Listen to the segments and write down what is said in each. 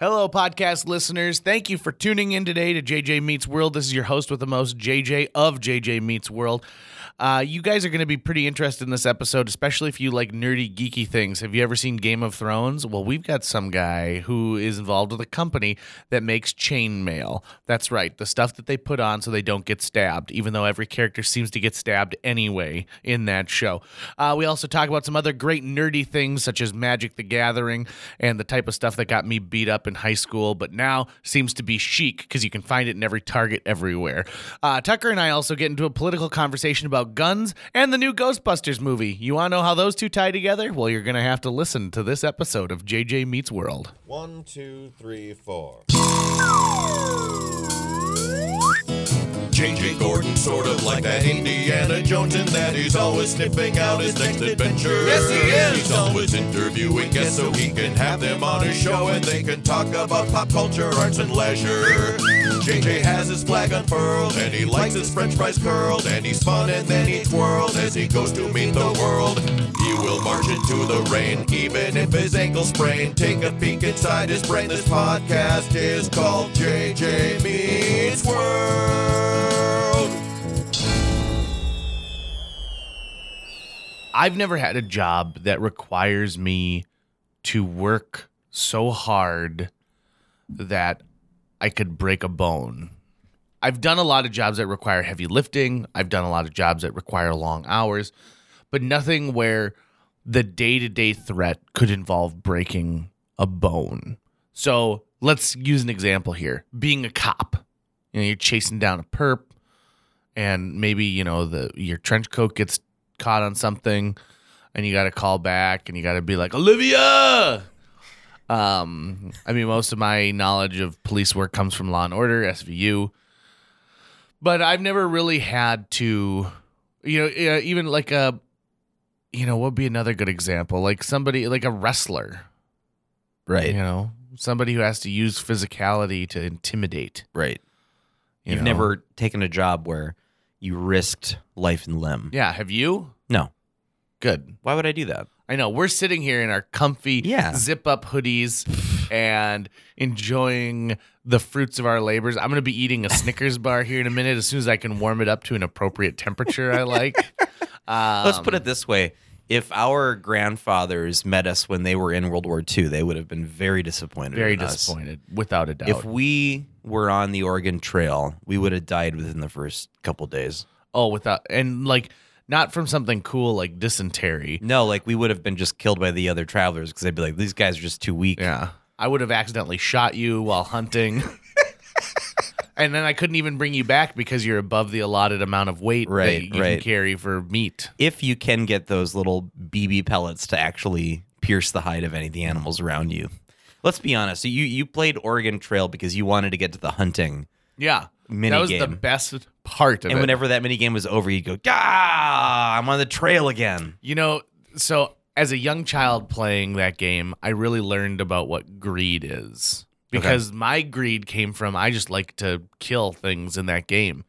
Hello, podcast listeners. Thank you for tuning in today to JJ Meets World. This is your host with the most JJ of JJ Meets World. Uh, you guys are going to be pretty interested in this episode, especially if you like nerdy, geeky things. Have you ever seen Game of Thrones? Well, we've got some guy who is involved with a company that makes chainmail. That's right, the stuff that they put on so they don't get stabbed, even though every character seems to get stabbed anyway in that show. Uh, we also talk about some other great nerdy things, such as Magic the Gathering and the type of stuff that got me beat up in high school, but now seems to be chic because you can find it in every Target everywhere. Uh, Tucker and I also get into a political conversation about guns and the new Ghostbusters movie. You want to know how those two tie together? Well, you're going to have to listen to this episode of JJ Meets World. One, two, three, four. JJ Gordon, sort of like that Indiana Jones, in that he's always sniffing out his next adventure. Yes, he is. He's always interviewing guests so he can have them on his show and they can talk about pop culture, arts, and leisure. JJ has his flag unfurled and he likes his french fries curled and he's fun and then he twirls as he goes to meet the world. He will march into the rain even if his ankle sprain. Take a peek inside his brain. This podcast is called JJ Meets World. I've never had a job that requires me to work so hard that I could break a bone. I've done a lot of jobs that require heavy lifting. I've done a lot of jobs that require long hours, but nothing where the day to day threat could involve breaking a bone. So let's use an example here being a cop. You know, you're chasing down a perp, and maybe, you know, the your trench coat gets caught on something and you got to call back and you got to be like Olivia. Um, I mean, most of my knowledge of police work comes from Law and Order, SVU, but I've never really had to, you know, even like a, you know, what would be another good example? Like somebody, like a wrestler, Right. you know, somebody who has to use physicality to intimidate. Right. You You've know? never taken a job where you risked life and limb. yeah. Have you? No. Good. Why would I do that? I know we're sitting here in our comfy Yeah. zip up hoodies and enjoying the fruits of our labors. I'm going to be eating a Snickers bar here in a minute as soon as I can warm it up to an appropriate temperature I like. Um, Let's put it this way. If our grandfathers met us when they were in World War II, they would have been very disappointed. very in us. disappointed, without a doubt. If we were on the Oregon Trail, we would have died within the first couple days. oh, without and like not from something cool like dysentery. No, like we would have been just killed by the other travelers because they'd be like, these guys are just too weak. Yeah, I would have accidentally shot you while hunting. And then I couldn't even bring you back because you're above the allotted amount of weight that Right, you can right. carry for meat. If you can get those little BB pellets to actually pierce the hide of any of the animals around you. Let's be honest. You you played Oregon Trail because you wanted to get to the hunting. Yeah, Mini that was the best part of And it. whenever that mini game was over, you'd go, ah, I'm on the trail again. You know, so as a young child playing that game, I really learned about what greed is. Because my greed came from I just like to kill things in that game.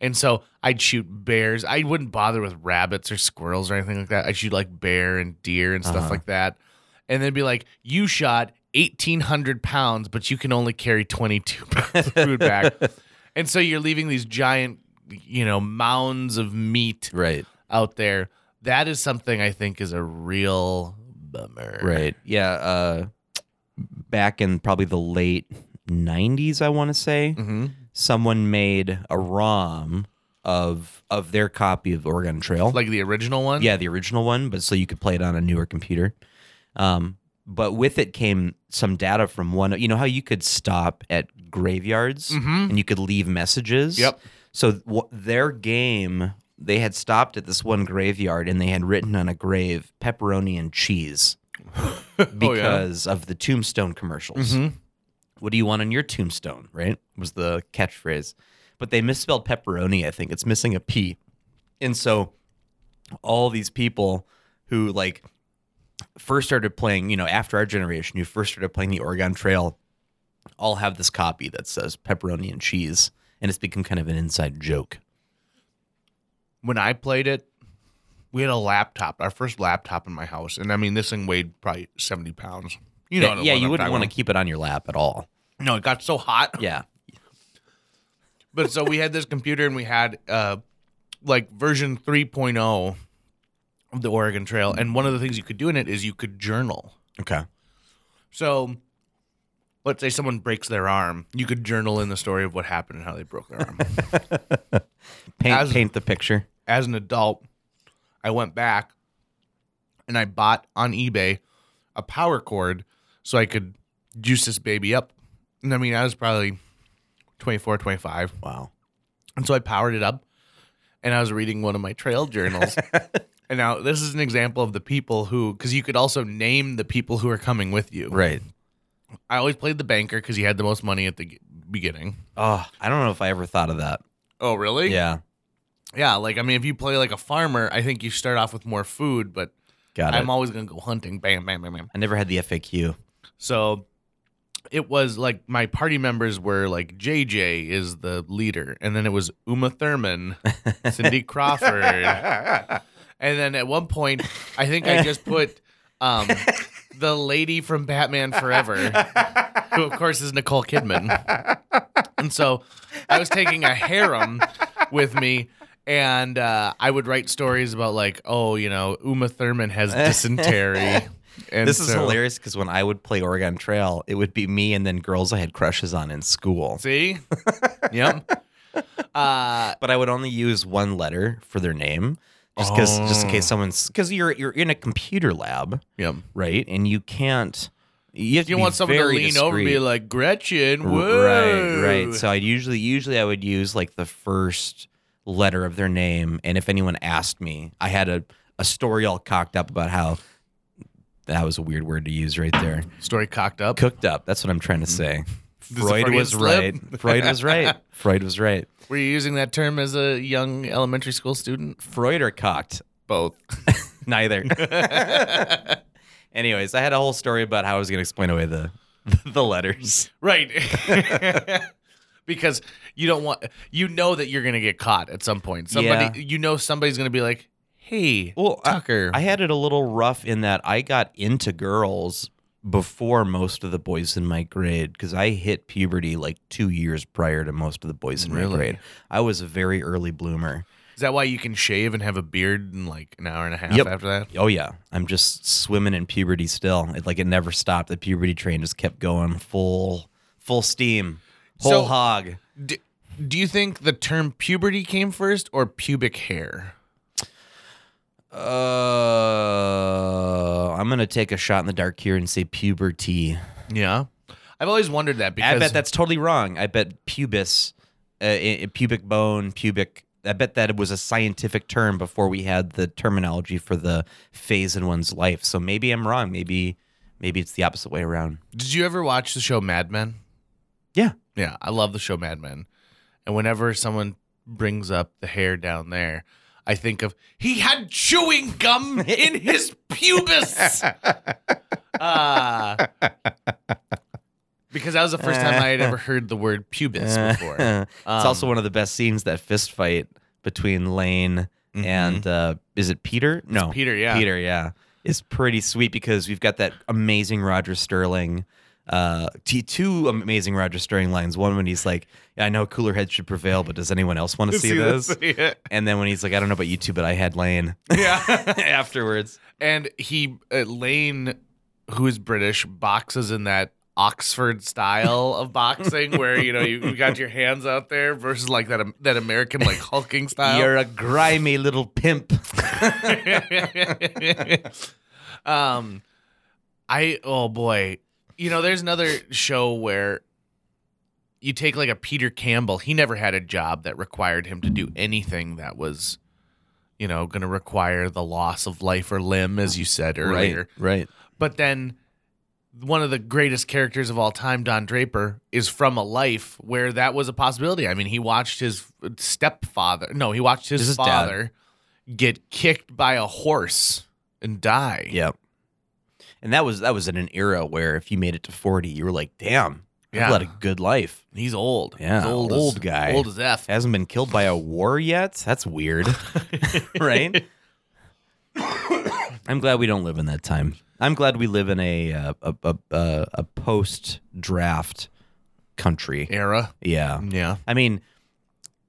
And so I'd shoot bears. I wouldn't bother with rabbits or squirrels or anything like that. I'd shoot like bear and deer and stuff Uh-huh. like that. And then be like, you shot 1,800 pounds, but you can only carry 22 pounds of food back. and so you're leaving these giant, you know, mounds of meat Right. out there. That is something I think is a real bummer. Right. Yeah. Uh, back in probably the late 90s, I want to say, hmm someone made a ROM of of their copy of Oregon Trail. Like the original one. yeah, the original one, but so you could play it on a newer computer. Um, but with it came some data from one. You know how you could stop at graveyards Mhm. and you could leave messages. Yep. So w- their game, they had stopped at this one graveyard and they had written on a grave pepperoni and cheese because of the tombstone commercials. Mhm. What do you want on your tombstone? Right was the catchphrase, but they misspelled pepperoni. I think it's missing a p, and so all these people who like first started playing, you know, after our generation, who first started playing the Oregon Trail, all have this copy that says pepperoni and cheese, and it's become kind of an inside joke. When I played it, we had a laptop, our first laptop in my house, and I mean this thing weighed probably seventy pounds. You know, yeah, yeah you wouldn't want to keep it on your lap at all. No, it got so hot. Yeah. But so we had this computer and we had uh like version 3.0 of the Oregon Trail and one of the things you could do in it is you could journal. Okay. So let's say someone breaks their arm, you could journal in the story of what happened and how they broke their arm. Paint As- paint the picture. As an adult, I went back and I bought on eBay a power cord so I could juice this baby up. And I mean, I was probably 24, 25. Wow. And so I powered it up and I was reading one of my trail journals. and now this is an example of the people who, because you could also name the people who are coming with you. Right. I always played the banker because he had the most money at the beginning. Oh, I don't know if I ever thought of that. Oh, really? Yeah. Yeah. Like, I mean, if you play like a farmer, I think you start off with more food, but Got it. I'm always going to go hunting. Bam, bam, bam, bam. I never had the FAQ. So it was like my party members were like JJ is the leader, and then it was Uma Thurman, Cindy Crawford, and then at one point I think I just put um, the lady from Batman Forever, who of course is Nicole Kidman, and so I was taking a harem with me. And uh, I would write stories about like, oh, you know, Uma Thurman has dysentery. And this is hilarious because when I would play Oregon Trail, it would be me and then girls I had crushes on in school. See? yep. Uh, But I would only use one letter for their name, just because, just in case Oh. someone's because you're you're in a computer lab, yep. right? And you can't. You You want someone to lean over and be like, Gretchen, whoa. Right, right. So I'd usually usually I would use like the first letter of their name, and if anyone asked me, I had a a story all cocked up about how that was a weird word to use right there. Story cocked up. Cooked up. That's what I'm trying to say. This is a Freud was right. Freud was right. Freud was right. Were you using that term as a young elementary school student? Freud or cocked? Both. Neither. Anyways, I had a whole story about how I was going to explain away the the letters. right. because you don't want, you know that you're going to get caught at some point. Somebody, you know, somebody's going to be like, hey, Well, I- Tucker. I had it a little rough in that I got into girls before most of the boys in my grade because I hit puberty like two years prior to most of the boys in Really? my grade. I was a very early bloomer. Is that why you can shave and have a beard in like an hour and a half Yep. after that? Oh yeah, I'm just swimming in puberty still. It, like it never stopped. The puberty train just kept going full full steam, whole So- hog. D- do you think the term puberty came first or pubic hair? Uh, I'm gonna take a shot in the dark here and say puberty. Yeah. I've always wondered that because I bet that's totally wrong. I bet pubis, uh, i- i- pubic bone, pubic. I bet that it was a scientific term before we had the terminology for the phase in one's life. So maybe I'm wrong. Maybe maybe it's the opposite way around. Did you ever watch the show Mad Men? Yeah. Yeah, I love the show Mad Men. And whenever someone brings up the hair down there, I think of he had chewing gum in his pubis. Uh, because that was the first time I had ever heard the word pubis before. it's Um, also one of the best scenes that fist fight between Lane and uh, is it Peter? No, Peter, yeah. Peter, yeah, is pretty sweet because we've got that amazing Roger Sterling. Uh, t- two amazing Roger Sterling lines. One when he's like, "I know cooler heads should prevail, but does anyone else want to see, this?" yeah. And then when he's like, "I don't know about you two, but I had Lane." yeah. Afterwards, and he, uh, Lane, who is British, boxes in that Oxford style of boxing where, you know, you, you got your hands out there versus like that, that American, like hulking style. you're a grimy little pimp. um, I oh boy, you know, there's another show where you take like a Peter Campbell. He never had a job that required him to do anything that was, you know, going to require the loss of life or limb, as you said earlier. Right, right. But then one of the greatest characters of all time, Don Draper, is from a life where that was a possibility. I mean, he watched his stepfather, no, he watched his, This is dad. father get kicked by a horse and die. Yep. And that was that was in an era where if you made it to forty, you were like, "Damn, Yeah. I've led a good life." He's old. Yeah, He's old, old as, guy. Old as F. Hasn't been killed by a war yet. That's weird, right? I'm glad we don't live in that time. I'm glad we live in a uh, a a, a, a post draft country. Era. Yeah. Yeah. I mean,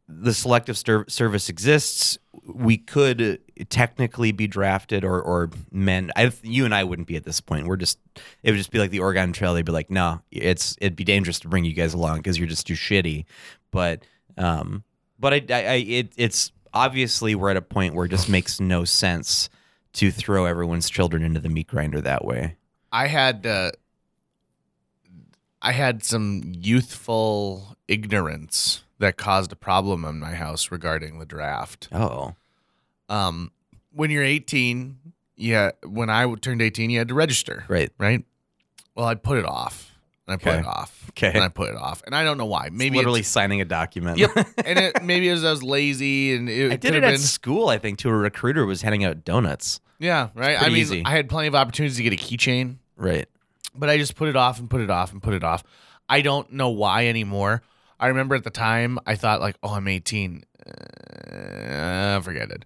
the selective ser- service exists. We could technically be drafted, or or men. I, you and I wouldn't be at this point. We're just. It would just be like the Oregon Trail. They'd be like, no, it's it'd be dangerous to bring you guys along because you're just too shitty. But um, but I, I, I it it's obviously we're at a point where it just makes no sense to throw everyone's children into the meat grinder that way. I had uh, I had some youthful ignorance that caused a problem in my house regarding the draft. Oh, Um, when you're 18, yeah, when I turned 18, you had to register, right. right? Well, I put it off, and I put it off, Okay. and I put it off, and I don't know why. Maybe Maybe literally it's- signing a document. yep, and it, maybe it was I was lazy, and it I did have it at been, school. I think to a recruiter was handing out donuts. yeah, right. I mean, easy. I had plenty of opportunities to get a keychain. Right. but I just put it off and put it off and put it off. I don't know why anymore. I remember at the time I thought like, oh, I'm 18. Uh, forget it.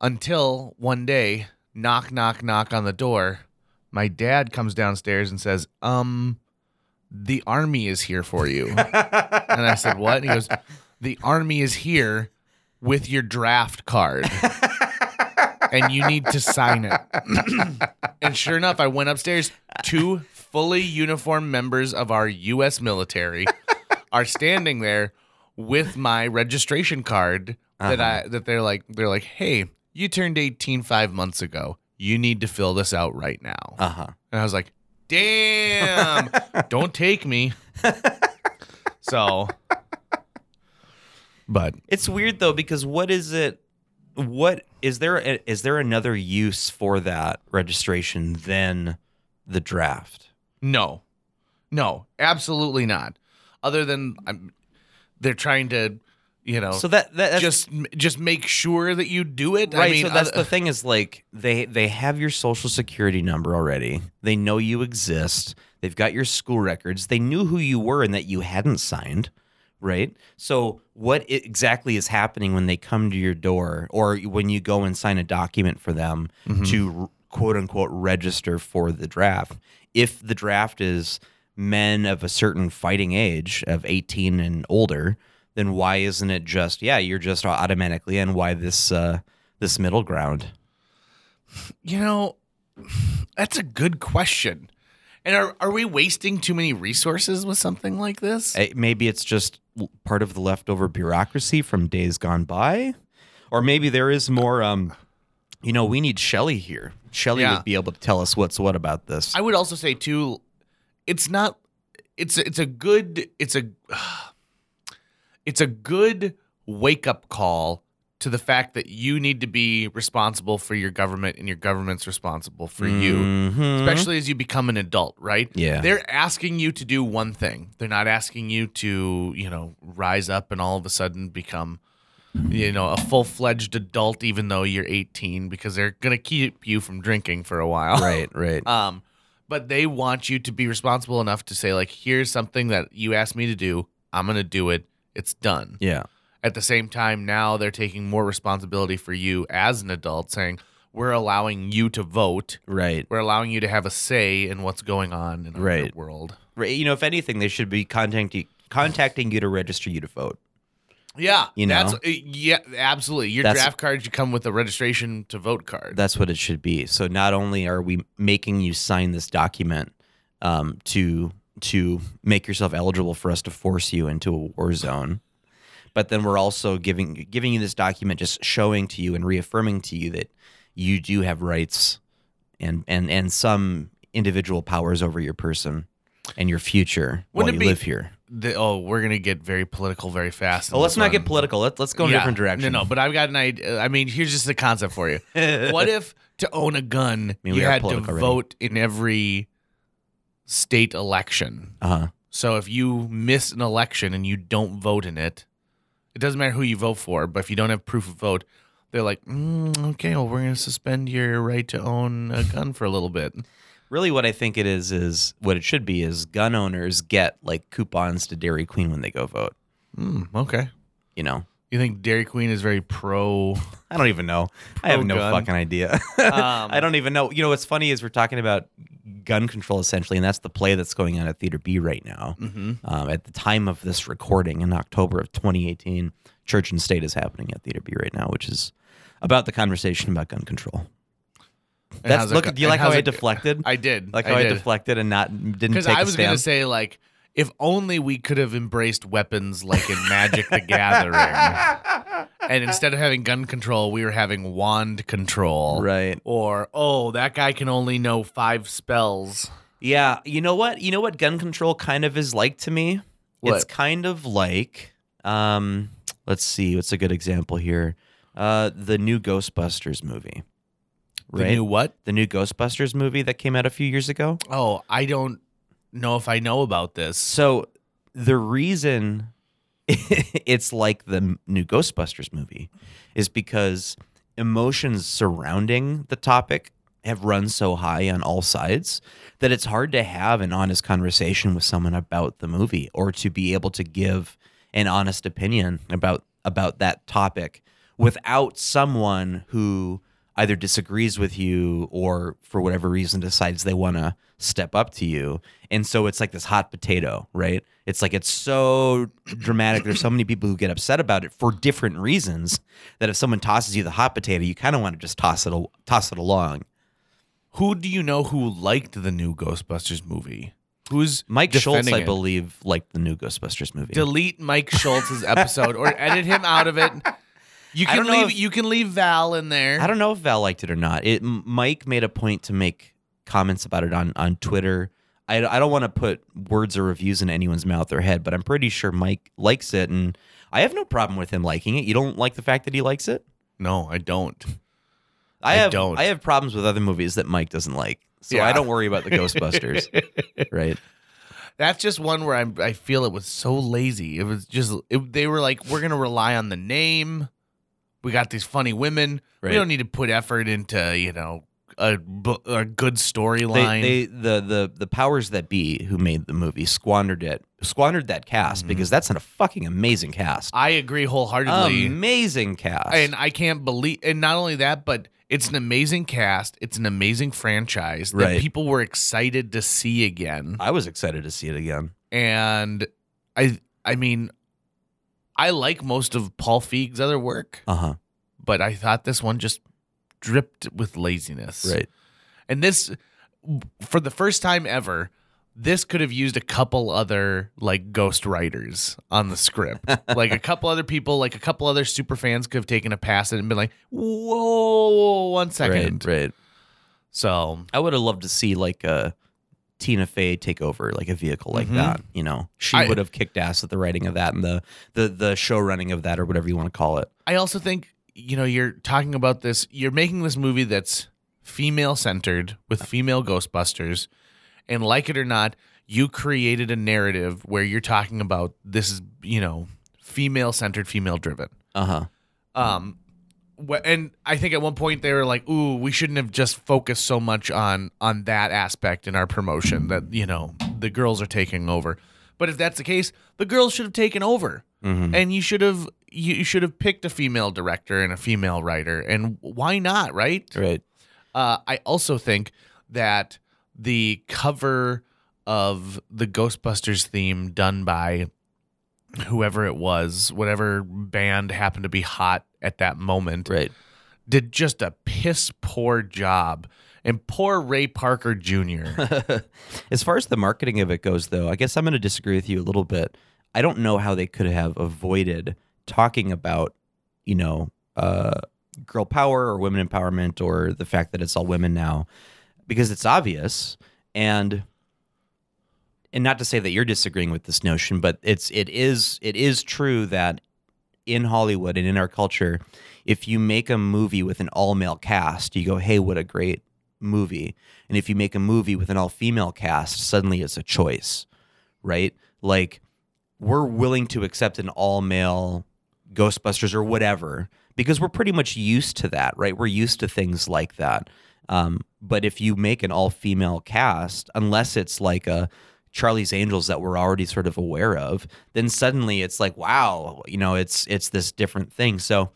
Until one day, knock, knock, knock on the door. My dad comes downstairs and says, um, the army is here for you. and I said, what? And he goes, the army is here with your draft card. and you need to sign it. and sure enough, I went upstairs. Two fully uniformed members of our U.S. military are standing there with my registration card that I that they're like they're like, hey, you turned 18 five months ago. You need to fill this out right now. Uh huh. And I was like, damn, don't take me. so, but It's weird though because what is it? What is there? Is there another use for that registration than the draft? No, no, absolutely not. Other than I'm, they're trying to, you know, So that, that that's, just just make sure that you do it. right. I mean, so that's the thing is like they they have your social security number already. They know you exist. They've got your school records. They knew who you were and that you hadn't signed. Right. So what exactly is happening when they come to your door or when you go and sign a document for them Mm-hmm. to quote unquote register for the draft? If the draft is men of a certain fighting age of 18 and older, then why isn't it just yeah, you're just automatically in why this uh this middle ground? you know, that's a good question. And are are we wasting too many resources with something like this? Eh, Maybe it's just part of the leftover bureaucracy from days gone by, or maybe there is more. Um, you know, we need Shelley here. Shelley Yeah. would be able to tell us what's what about this. I would also say too, it's not. It's a, it's a good. It's a. It's a good wake up call to the fact that you need to be responsible for your government and your government's responsible for you. Mhm. especially as you become an adult, right? Yeah. They're asking you to do one thing. They're not asking you to, you know, rise up and all of a sudden become, you know, a full fledged adult, even though you're 18, because they're going to keep you from drinking for a while. right, right. Um, but they want you to be responsible enough to say, like, here's something that you asked me to do. I'm going to do it. It's done. yeah, At the same time, now they're taking more responsibility for you as an adult, saying, we're allowing you to vote right. we're allowing you to have a say in what's going on in our Right. world. Right. You know, if anything, they should be contacting contacting you to register you to vote. Yeah, You know? that's uh, yeah, absolutely. Your That's- draft card should come with a registration to vote card. That's what it should be. So not only are we making you sign this document um, to to make yourself eligible for us to force you into a war zone, but then we're also giving giving you this document, just showing to you and reaffirming to you that you do have rights and and and some individual powers over your person and your future while Wouldn't you be- live here. The- oh, we're gonna get very political very fast. Oh, let's not get political. Let's let's go in a different direction. No, no, but I've got an idea. I mean, here's just the concept for you. what if to own a gun, mean, we you are had to political already. vote in every state election? uh huh. So if you miss an election and you don't vote in it, it doesn't matter who you vote for. But if you don't have proof of vote, they're like, mm, okay, well, we're going to suspend your right to own a gun for a little bit. Really, what I think it is is what it should be is gun owners get like coupons to Dairy Queen when they go vote. Mm, okay, You know, You think Dairy Queen is very pro? I don't even know. I have no Pro-gun. fucking idea. Um, I don't even know. You know what's funny is we're talking about gun control essentially, and that's the play that's going on at Theater B right now. Mm-hmm. Um, at the time of this recording in October of 2018, Church and State is happening at Theater B right now, which is about the conversation about gun control. That's look. go- Do you like how I deflected? I did. like how I, did. deflected and not didn't Because take I a was gonna say like, if only we could have embraced weapons like in Magic the Gathering, and instead of having gun control, we were having wand control. right. Or oh, that guy can only know five spells. Yeah, you know what? You know what gun control kind of is like to me? It's kind of like um let's see, what's a good example here? Uh the new Ghostbusters movie. The Right? new what? the new Ghostbusters movie that came out a few years ago. Oh, I don't know if I know about this. So the reason it's like the new Ghostbusters movie is because emotions surrounding the topic have run so high on all sides that it's hard to have an honest conversation with someone about the movie or to be able to give an honest opinion about about that topic without someone who either disagrees with you or for whatever reason decides they want to step up to you. And so it's like this hot potato, right? It's like it's so dramatic. There's so many people who get upset about it for different reasons that if someone tosses you the hot potato, you kind of want to just toss it toss it along. Who do you know who liked the new Ghostbusters movie? Who's Mike Schultz, I it? believe, liked the new Ghostbusters movie. Delete Mike Schultz's episode or edit him out of it. You can leave. if- you can leave Val in there. I don't know if Val liked it or not. It Mike made a point to make comments about it on on Twitter. I, I don't want to put words or reviews in anyone's mouth or head, but I'm pretty sure Mike likes it, and I have no problem with him liking it. You don't like the fact that he likes it? No, I don't. I, I have don't. I have problems with other movies that Mike doesn't like, so Yeah. I don't worry about the Ghostbusters. right? That's just one where I'm, I feel it was so lazy. It was just it, they were like, we're gonna rely on the name. We got these funny women. Right. We don't need to put effort into you know a a good They, storyline. they the the the powers that be who made the movie squandered it, squandered that cast Mm-hmm. because that's a fucking amazing cast, I agree wholeheartedly. amazing cast, and I can't believe, and not only that, but it's an amazing cast. It's an amazing franchise that Right. people were excited to see again. I was excited to see it again. And I, I mean, I like most of Paul Feig's other work, Uh huh. but I thought this one just dripped with laziness. Right. And this, for the first time ever, this could have used a couple other like ghost writers on the script. like a couple other people, like a couple other super fans could have taken a pass at it and been like, whoa, one second. Right. Right. So I would have loved to see like a Tina Fey take over like a vehicle like Mhm. that. You know, she I- would have kicked ass at the writing of that and the the the show running of that or whatever you want to call it. I also think, you know, you're talking about this, you're making this movie that's female centered with female Ghostbusters. And like it or not, you created a narrative where you're talking about this is, you know, female centered, female driven. Uh huh. Um, and I think at one point they were like, "Ooh, we shouldn't have just focused so much on on that aspect in our promotion that you know the girls are taking over." But if that's the case, the girls should have taken over, Mhm. and you should have you should have picked a female director and a female writer, and why not, right? Right. Uh, I also think that the cover of the Ghostbusters theme done by whoever it was, whatever band happened to be hot at that moment, Right. did just a piss poor job. And poor Ray Parker Jr. as far as the marketing of it goes, though, I guess I'm going to disagree with you a little bit. I don't know how they could have avoided talking about, you know, uh, girl power or women empowerment or the fact that it's all women now, because it's obvious and and not to say that you're disagreeing with this notion, but it's it is it is true that in Hollywood and in our culture, if you make a movie with an all male cast, you go, "Hey, what a great movie!" And if you make a movie with an all female cast, suddenly it's a choice, right? Like we're willing to accept an all male Ghostbusters or whatever because we're pretty much used to that, right? We're used to things like that. Um, but if you make an all female cast, unless it's like a Charlie's Angels that we're already sort of aware of, then suddenly it's like, wow, you know, it's it's this different thing. So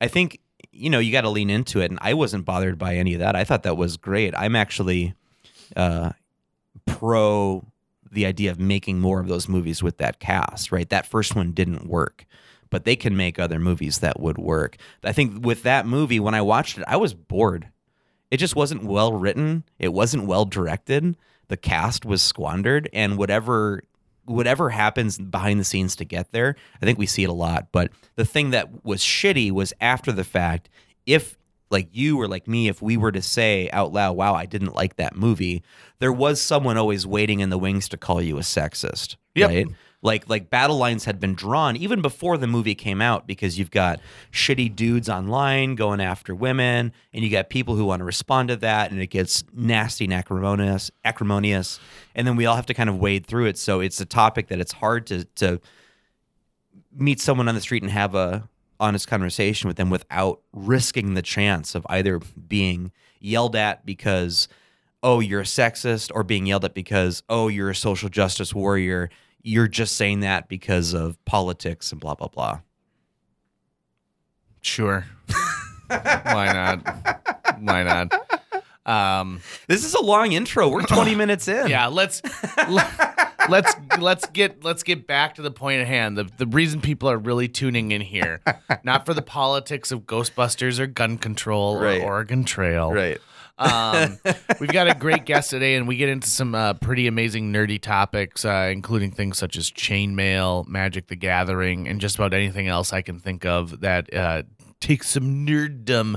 I think you know you got to lean into it, and I wasn't bothered by any of that. I thought that was great. I'm actually uh, pro the idea of making more of those movies with that cast. Right, that first one didn't work. But they can make other movies that would work. I think with that movie, when I watched it, I was bored. It just wasn't well written. It wasn't well directed. The cast was squandered, and whatever whatever happens behind the scenes to get there, I think we see it a lot. But the thing that was shitty was after the fact. If like you or like me, if we were to say out loud, "Wow, I didn't like that movie," there was someone always waiting in the wings to call you a sexist, Yep. right? Like like battle lines had been drawn even before the movie came out because you've got shitty dudes online going after women, and you got people who want to respond to that, and it gets nasty and acrimonious, acrimonious, and then we all have to kind of wade through it. So it's a topic that it's hard to to meet someone on the street and have a honest conversation with them without risking the chance of either being yelled at because oh you're a sexist or being yelled at because oh you're a social justice warrior you're just saying that because of politics and blah blah blah Sure. Why not? Why not? Um, this is a long intro we're 20 minutes in yeah, let's let, let's let's get let's get back to the point at hand. The the reason people are really tuning in here, not for the politics of Ghostbusters or gun control Right. or Oregon Trail. right Um, we've got a great guest today, and we get into some uh, pretty amazing nerdy topics, uh, including things such as chainmail, Magic the Gathering, and just about anything else I can think of that uh, takes some nerddom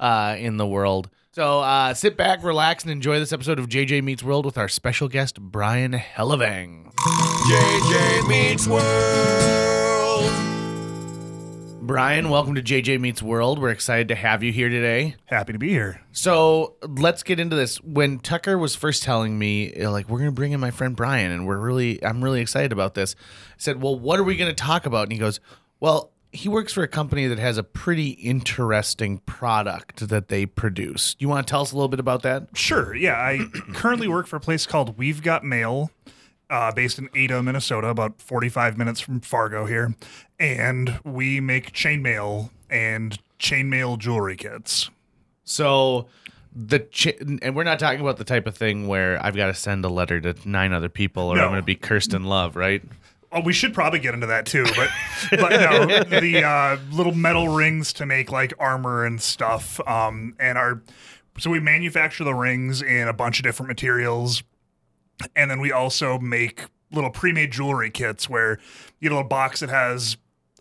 uh, in the world. So uh, sit back, relax, and enjoy this episode of JJ Meets World with our special guest, Brian Hellevang. JJ Meets World. Brian, welcome to JJ Meets World. We're excited to have you here today. Happy to be here. So let's get into this. When Tucker was first telling me, uh, like, we're gonna bring in my friend Brian, and we're really, I'm really excited about this. I said, well, what are we gonna talk about? And he goes, well, he works for a company that has a pretty interesting product that they produce. Do you want to tell us a little bit about that? Sure. Yeah, I currently work for a place called Weave Got Maille, uh, based in Ada, Minnesota, about 45 minutes from Fargo here. And we make chainmail and chainmail jewelry kits. So the ch- and we're not talking about the type of thing where I've got to send a letter to nine other people, or No. I'm gonna be cursed in love, right? Oh, we should probably get into that too, but but no, the uh, little metal rings to make like armor and stuff. Um, and our so we manufacture the rings in a bunch of different materials, and then we also make little pre-made jewelry kits where you get a little box that has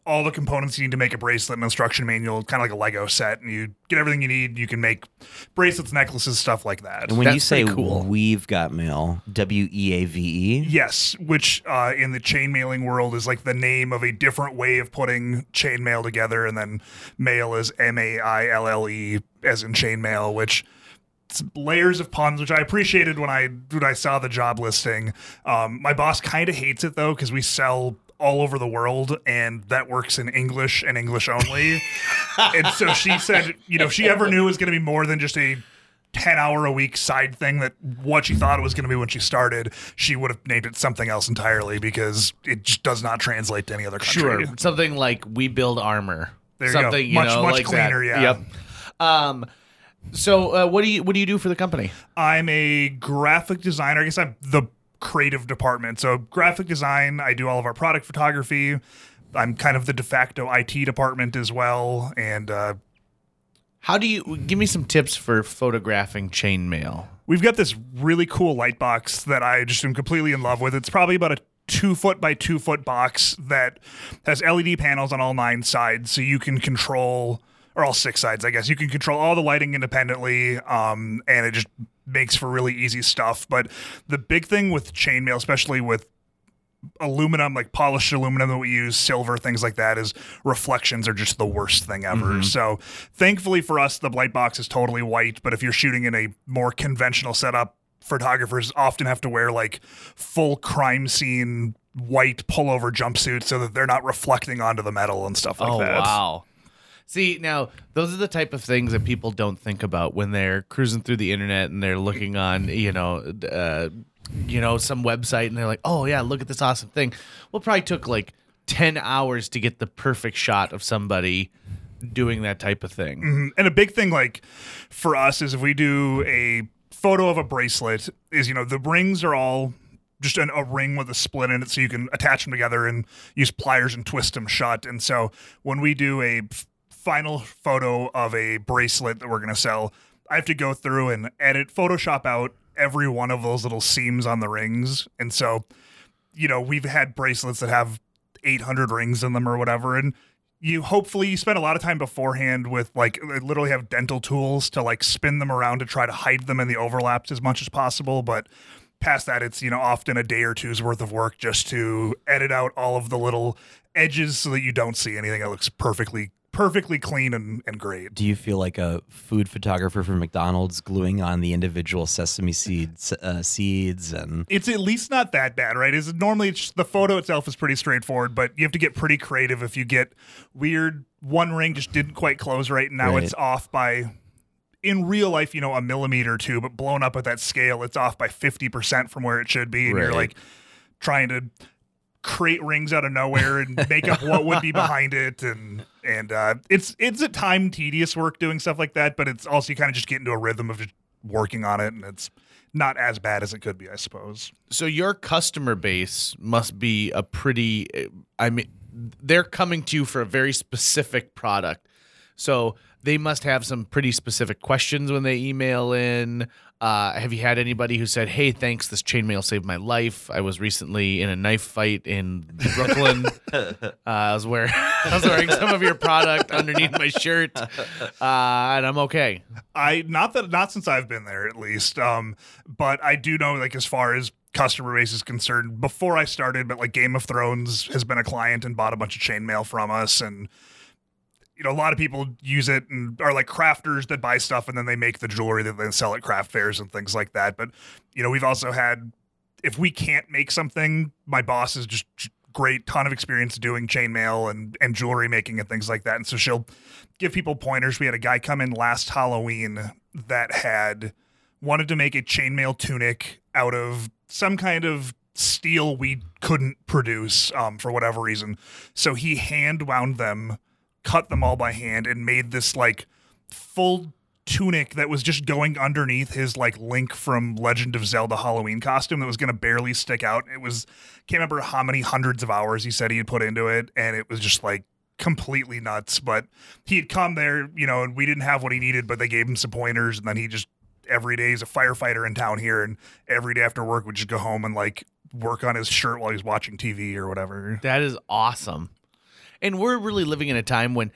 all the components you need to make a bracelet, an instruction manual, kind of like a Lego set, and you get everything you need. You can make bracelets, necklaces, stuff like that. and when you say pretty cool. Weave Got Maille w-e-a-v-e Yes, which uh, in the chainmailing world is like the name of a different way of putting chainmail together, and then maille is M A I L L E as in chainmail, which it's layers of puns, which I appreciated when I when I saw the job listing. Um, my boss kind of hates it though because we sell all over the world and that works in English and English only. and so she said, you know, if she ever knew it was going to be more than just a 10 hour a week side thing that what she thought it was going to be when she started, she would have named it something else entirely because it just does not translate to any other country. Sure, something like we build armor. There you go. something you Much- know, much like cleaner, that. yeah. Yep. Um, so uh, what do you what do you do for the company? I'm a graphic designer. I guess I'm the creative department. So graphic design, I do all of our product photography. I'm kind of the de facto IT department as well. And uh, How do you give me some tips for photographing chainmail? we've got this really cool light box that I just am completely in love with. It's probably about a two foot by two foot box that has LED panels on all nine sides, so you can control or all six sides, I guess. You can control all the lighting independently, um, and it just makes for really easy stuff. But the big thing with chainmail, especially with aluminum, like polished aluminum that we use, silver, things like that, is reflections are just the worst thing ever. So thankfully for us, the light box is totally white. But if you're shooting in a more conventional setup, photographers often have to wear like full crime scene white pullover jumpsuits so that they're not reflecting onto the metal and stuff like oh that. wow. See, now those are the type of things that people don't think about when they're cruising through the internet and they're looking on, you know, uh, you know, some website and they're like, "Oh yeah, look at this awesome thing." Well, probably took like 10 hours to get the perfect shot of somebody doing that type of thing. And a big thing like for us is if we do a photo of a bracelet, is you know the rings are all just an, a ring with a split in it, so you can attach them together and use pliers and twist them shut. And so when we do a final photo of a bracelet that we're going to sell, I have to go through and edit Photoshop out every one of those little seams on the rings. And so, you know, we've had bracelets that have 800 rings in them or whatever, and you hopefully you spend a lot of time beforehand with like they literally have dental tools to like spin them around to try to hide them in the overlaps as much as possible. But past that it's you know often a day or two's worth of work just to edit out all of the little edges so that you don't see anything that looks perfectly perfectly clean and, and great Do you feel like a food photographer for McDonald's gluing on the individual sesame seeds uh, seeds and it's at least not that bad, right? Is normally it's, the photo itself is pretty straightforward, but you have to get pretty creative if you get weird. One ring just didn't quite close right, and now Right. it's off by. In real life, you know, a millimeter or two, but blown up at that scale, it's off by fifty percent from where it should be, and you're like trying to create rings out of nowhere and make up what would be behind it, and and uh, it's it's a time tedious work doing stuff like that, but it's also you kind of just get into a rhythm of just working on it, and it's not as bad as it could be, I suppose. So your customer base must be a pretty I mean they're coming to you for a very specific product. So they must have some pretty specific questions when they email in. Uh, have you had anybody who said, "Hey, thanks, this chainmail saved my life. I was recently in a knife fight in Brooklyn. uh, I was wearing I was wearing some of your product underneath my shirt, uh, and I'm okay." I not that not since I've been there at least. Um, but I do know like as far as customer base is concerned, before I started, but like Game of Thrones has been a client and bought a bunch of chainmail from us and you know, a lot of people use it and are like crafters that buy stuff and then they make the jewelry that they sell at craft fairs and things like that. But, you know, we've also had, if we can't make something, my boss is just great, ton of experience doing chainmail and, and jewelry making and things like that. And so she'll give people pointers. We had a guy come in last Halloween that had wanted to make a chainmail tunic out of some kind of steel we couldn't produce um, for whatever reason. So he hand wound them, cut them all by hand, and made this like full tunic that was just going underneath his like Link from Legend of Zelda Halloween costume that was going to barely stick out. It was can't remember how many hundreds of hours he said he had put into it, and it was just like completely nuts. But he had come there, you know, and we didn't have what he needed, but they gave him some pointers, and then he just every day he's a firefighter in town here, and every day after work would just go home and like work on his shirt while he's watching TV or whatever. That is awesome. And we're really living in a time when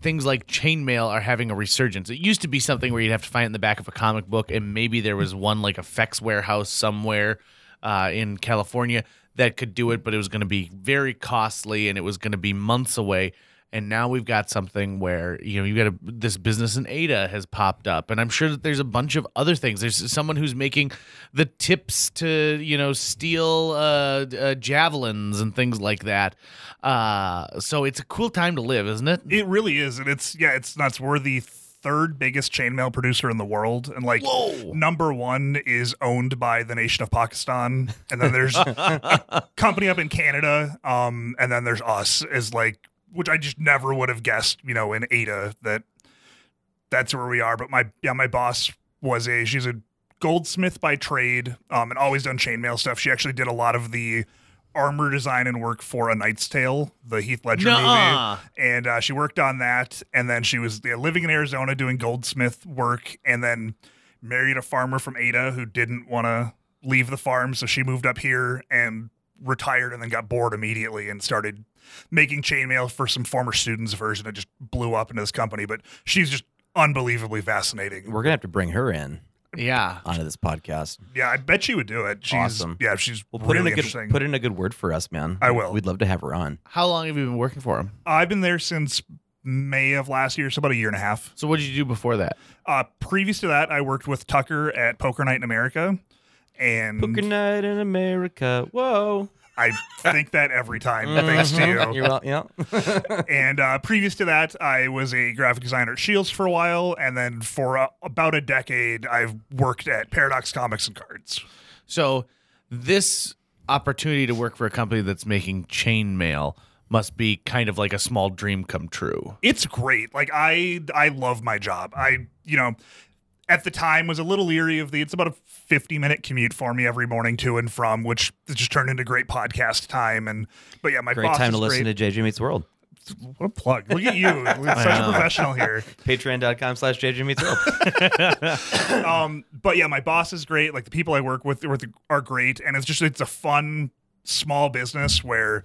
things like chainmail are having a resurgence. It used to be something where you'd have to find it in the back of a comic book, and maybe there was one like effects warehouse somewhere uh, in California that could do it, but it was going to be very costly and it was going to be months away. And now we've got something where you know you've got a, this business in Ada has popped up, and I'm sure that there's a bunch of other things. There's someone who's making the tips to you know steel uh, uh, javelins and things like that. Uh, so it's a cool time to live, isn't it? It really is, and it's yeah, it's nuts. We're the third biggest chainmail producer in the world, and like Whoa. number one is owned by the nation of Pakistan, and then there's a company up in Canada, um, and then there's us is like, which I just never would have guessed, you know, in Ada that that's where we are. But my yeah, my boss was a she's a goldsmith by trade, um, and always done chainmail stuff. She actually did a lot of the armor design and work for A Knight's Tale, the Heath Ledger Nuh-uh. movie, and uh, she worked on that. And then she was yeah, living in Arizona doing goldsmith work, and then married a farmer from Ada who didn't want to leave the farm, so she moved up here and retired, and then got bored immediately and started making chainmail for some former students of hers, and it just blew up into this company. But she's just unbelievably fascinating. we're gonna have to bring her in Yeah. onto this podcast. Yeah, I bet she would do it. She's Awesome. yeah, she's We'll put really in a interesting. good put in a good word for us, man. I will. We'd love to have her on. How long have you been working for him? I've been there since May of last year, so about a year and a half. So what did you do before that? Uh, previous to that, I worked with Tucker at Poker Night in America, and Poker night in America. Whoa. I think that every time, thanks to you. You're well, yeah. And uh, previous to that, I was a graphic designer at Shields for a while, and then for uh, about a decade, I've worked at Paradox Comics and Cards. So this opportunity to work for a company that's making chainmail must be kind of like a small dream come true. it's great. Like I I love my job. I you know at the time was a little leery of the it's about a 50 minute commute for me every morning to and from which just turned into great podcast time. And but yeah my Great boss time to listen to JJ Meets World. what a plug. Look at you. Such a professional here. Patreon.com slash JJ Meets World. um but yeah my boss is great. Like the people I work with- are great. And it's just it's a fun small business where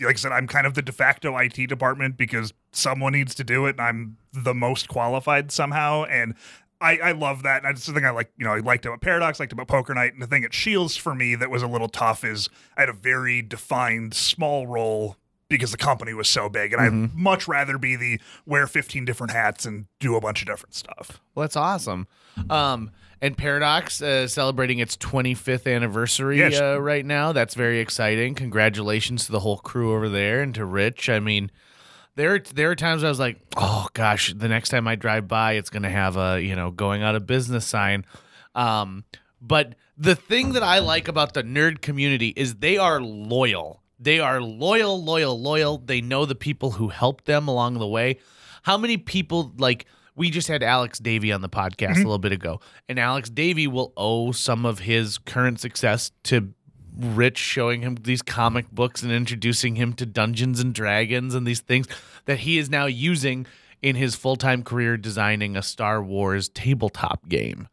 like I said, I'm kind of the de facto IT department because someone needs to do it, and I'm the most qualified somehow. And I, I love that. And that's the thing I like, you know, I liked about Paradox, liked about Poker Night. And the thing at Shields for me that was a little tough is I had a very defined small role because the company was so big. And I'd much rather be the wear 15 different hats and do a bunch of different stuff. Well, that's awesome. Um, and Paradox uh, celebrating its 25th anniversary Yes. uh, right now. That's very exciting. Congratulations to the whole crew over there and to Rich. I mean, there there are times I was like, oh gosh, the next time I drive by, it's gonna have a you know going out of business sign. Um, but the thing that I like about the nerd community is they are loyal. They are loyal, loyal, loyal. They know the people who helped them along the way. How many people like we just had Alex Davey on the podcast a little bit ago, and Alex Davey will owe some of his current success to Rich showing him these comic books and introducing him to Dungeons and Dragons and these things that he is now using in his full time career designing a Star Wars tabletop game.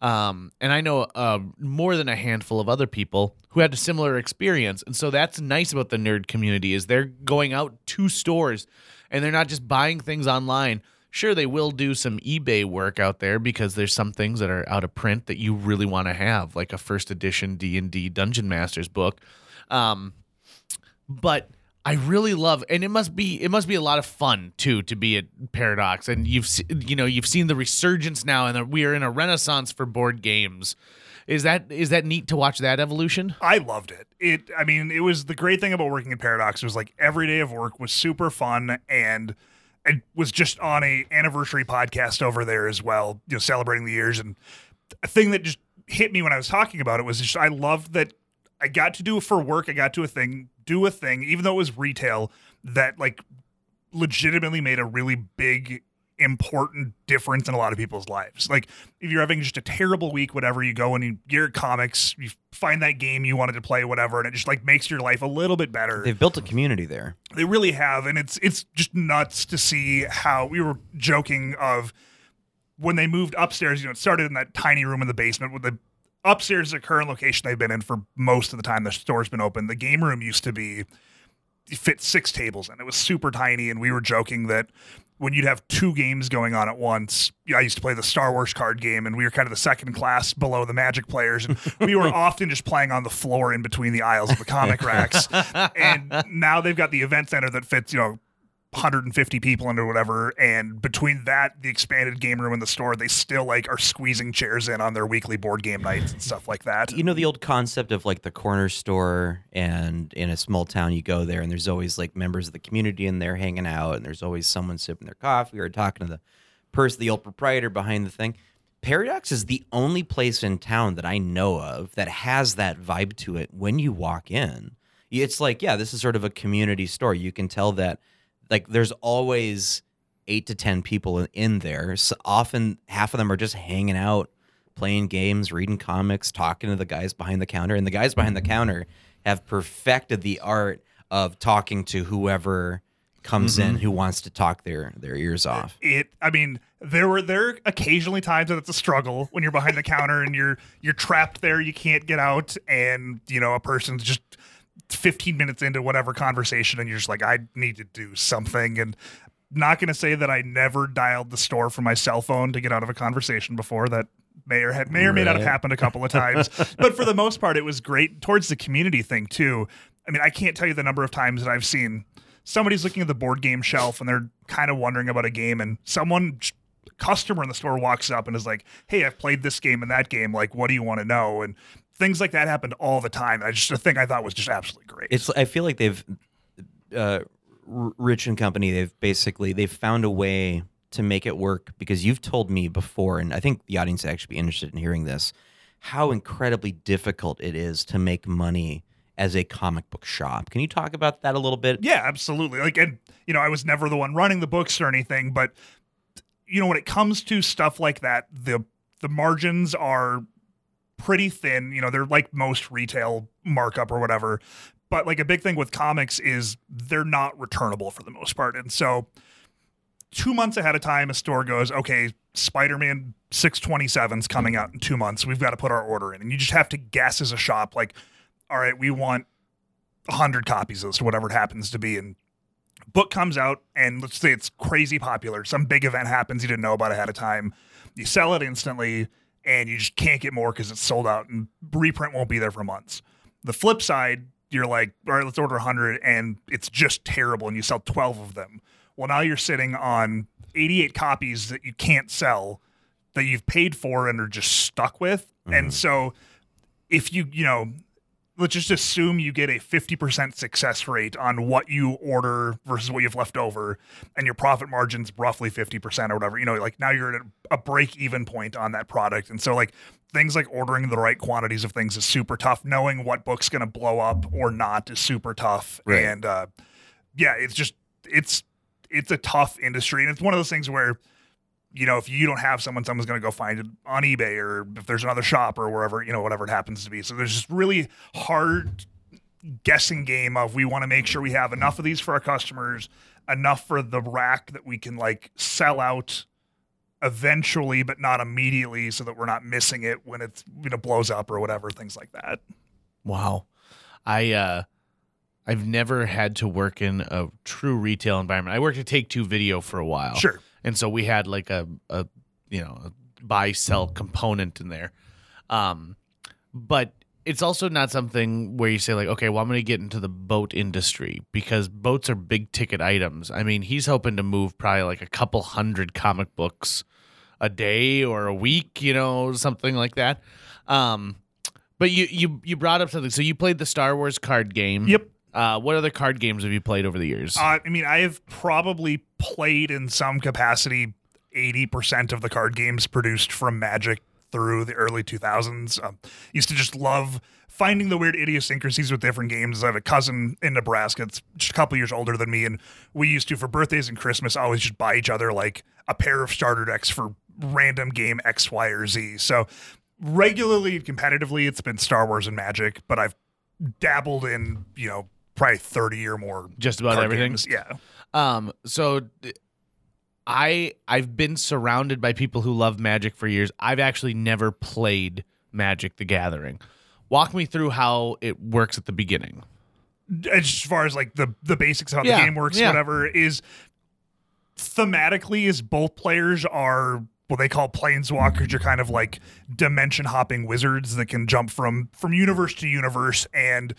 Um, and I know uh, more than a handful of other people who had a similar experience. And so that's nice about the nerd community is they're going out to stores and they're not just buying things online. Sure, they will do some eBay work out there because there's some things that are out of print that you really want to have, like a first edition D and D Dungeon Masters book. Um, but I really love, and it must be it must be a lot of fun too to be at Paradox, and you've you know you've seen the resurgence now, and we are in a renaissance for board games. Is that is that neat to watch that evolution? I loved it. It I mean, it was the great thing about working at Paradox was like every day of work was super fun and I was just on a anniversary podcast over there as well, you know, celebrating the years. And a thing that just hit me when I was talking about it was just I loved that I got to do it for work, I got to a thing, do a thing, even though it was retail, that like legitimately made a really big important difference in a lot of people's lives. Like if you're having just a terrible week, whatever, you go and you get comics, you find that game you wanted to play, whatever, and it just like makes your life a little bit better. They've built a community there. They really have, and it's it's just nuts to see how we were joking of when they moved upstairs. You know, it started in that tiny room in the basement with the upstairs is the current location they've been in for most of the time the store's been open. The game room used to be fit six tables and it was super tiny, and we were joking that when you'd have two games going on at once. I used to play the Star Wars card game, and we were kind of the second class below the Magic players, and we were often just playing on the floor in between the aisles of the comic racks. And now they've got the event center that fits, you know. 150 people into whatever and between that the expanded game room in the store they still like are squeezing chairs in on their weekly board game nights and stuff like that You know the old concept of like the corner store, and in a small town, you go there, and there's always like members of the community in there hanging out, and there's always someone sipping their coffee or talking to the person, the old proprietor behind the thing. Paradox is the only place in town that I know of that has that vibe to it when you walk in. It's like, yeah, this is sort of a community store. You can tell that, like, there's always eight to 10 people in- in there. So often, half of them are just hanging out, playing games, reading comics, talking to the guys behind the counter. And the guys behind the mm-hmm. counter have perfected the art of talking to whoever comes in mm-hmm. who wants to talk their, their ears off. it i mean there were there are occasionally times that it's a struggle when you're behind the counter and you're you're trapped there you can't get out and you know a person's just 15 minutes into whatever conversation and you're just like i need to do something. And not going to say that i never dialed the store from my cell phone to get out of a conversation before. That may or have, may or may not have happened a couple of times. But for the most part it was great towards the community thing too. I mean i can't tell you the number of times that i've seen somebody's looking at the board game shelf and they're kind of wondering about a game and someone customer in the store walks up and is like hey i've played this game and that game. Like what do you want to know? And things like that happened all the time i just a thing i thought was just absolutely great It's I feel like they've uh, Rich and Company. They've basically they've found a way to make it work because you've told me before, and I think the audience would actually be interested in hearing this. how incredibly difficult it is to make money as a comic book shop. Can you talk about that a little bit? Yeah, absolutely. Like, and you know, I was never the one running the books or anything, but you know, when it comes to stuff like that, the the margins are pretty thin. You know, they're like most retail markup or whatever. But like a big thing with comics is they're not returnable for the most part, and so two months ahead of time, a store goes, okay, Spider Man 627 is coming out in two months. We've got to put our order in. And you just have to guess as a shop, like, all right, we want 100 copies of this, whatever it happens to be. And book comes out, and let's say it's crazy popular. Some big event happens you didn't know about ahead of time. You sell it instantly, and you just can't get more because it's sold out, and reprint won't be there for months. The flip side, you're like, all right, let's order 100, and it's just terrible, and you sell 12 of them. Well, now you're sitting on 88 copies that you can't sell that you've paid for and are just stuck with. And mm-hmm. so if you, you know, let's just assume you get a 50% success rate on what you order versus what you've left over and your profit margin's roughly 50% or whatever you know like now you're at a break even point on that product. And so like things like ordering the right quantities of things is super tough. Knowing what book's going to blow up or not is super tough. Right. and uh yeah it's just it's it's a tough industry. And it's one of those things where you know, if you don't have someone, someone's going to go find it on eBay or if there's another shop or wherever, you know, whatever it happens to be. So there's just really hard guessing game of we want to make sure we have enough of these for our customers, enough for the rack that we can like sell out eventually, but not immediately so that we're not missing it when it's, you know, blows up or whatever, things like that. Wow. I uh I've never had to work in a true retail environment. I worked at Take Two Video for a while. Sure. And so we had like a a you know, a buy sell component in there. Um but it's also not something where you say like, okay, well I'm going to get into the boat industry because boats are big ticket items. I mean, he's hoping to move probably like a couple hundred comic books a day or a week, you know, something like that. Um but you you you brought up something. So you played the Star Wars card game. Yep. Uh, what other card games have you played over the years? Uh, I mean, I have probably played in some capacity 80% of the card games produced from Magic through the early 2000s. Um, used to just love finding the weird idiosyncrasies with different games. I have a cousin in Nebraska that's just a couple years older than me, and we used to, for birthdays and Christmas, always just buy each other like a pair of starter decks for random game X, Y, or Z. So regularly and competitively, it's been Star Wars and Magic, but I've dabbled in, you know, probably 30 or more Just about everything. games. Yeah. Um, so I've been surrounded by people who love Magic for years. I've actually never played Magic: The Gathering. Walk me through how it works at the beginning. as far as like the the basics of how Yeah, the game works, yeah. whatever is thematically is both players are what they call planeswalkers. You're kind of like dimension hopping wizards that can jump from from universe to universe, and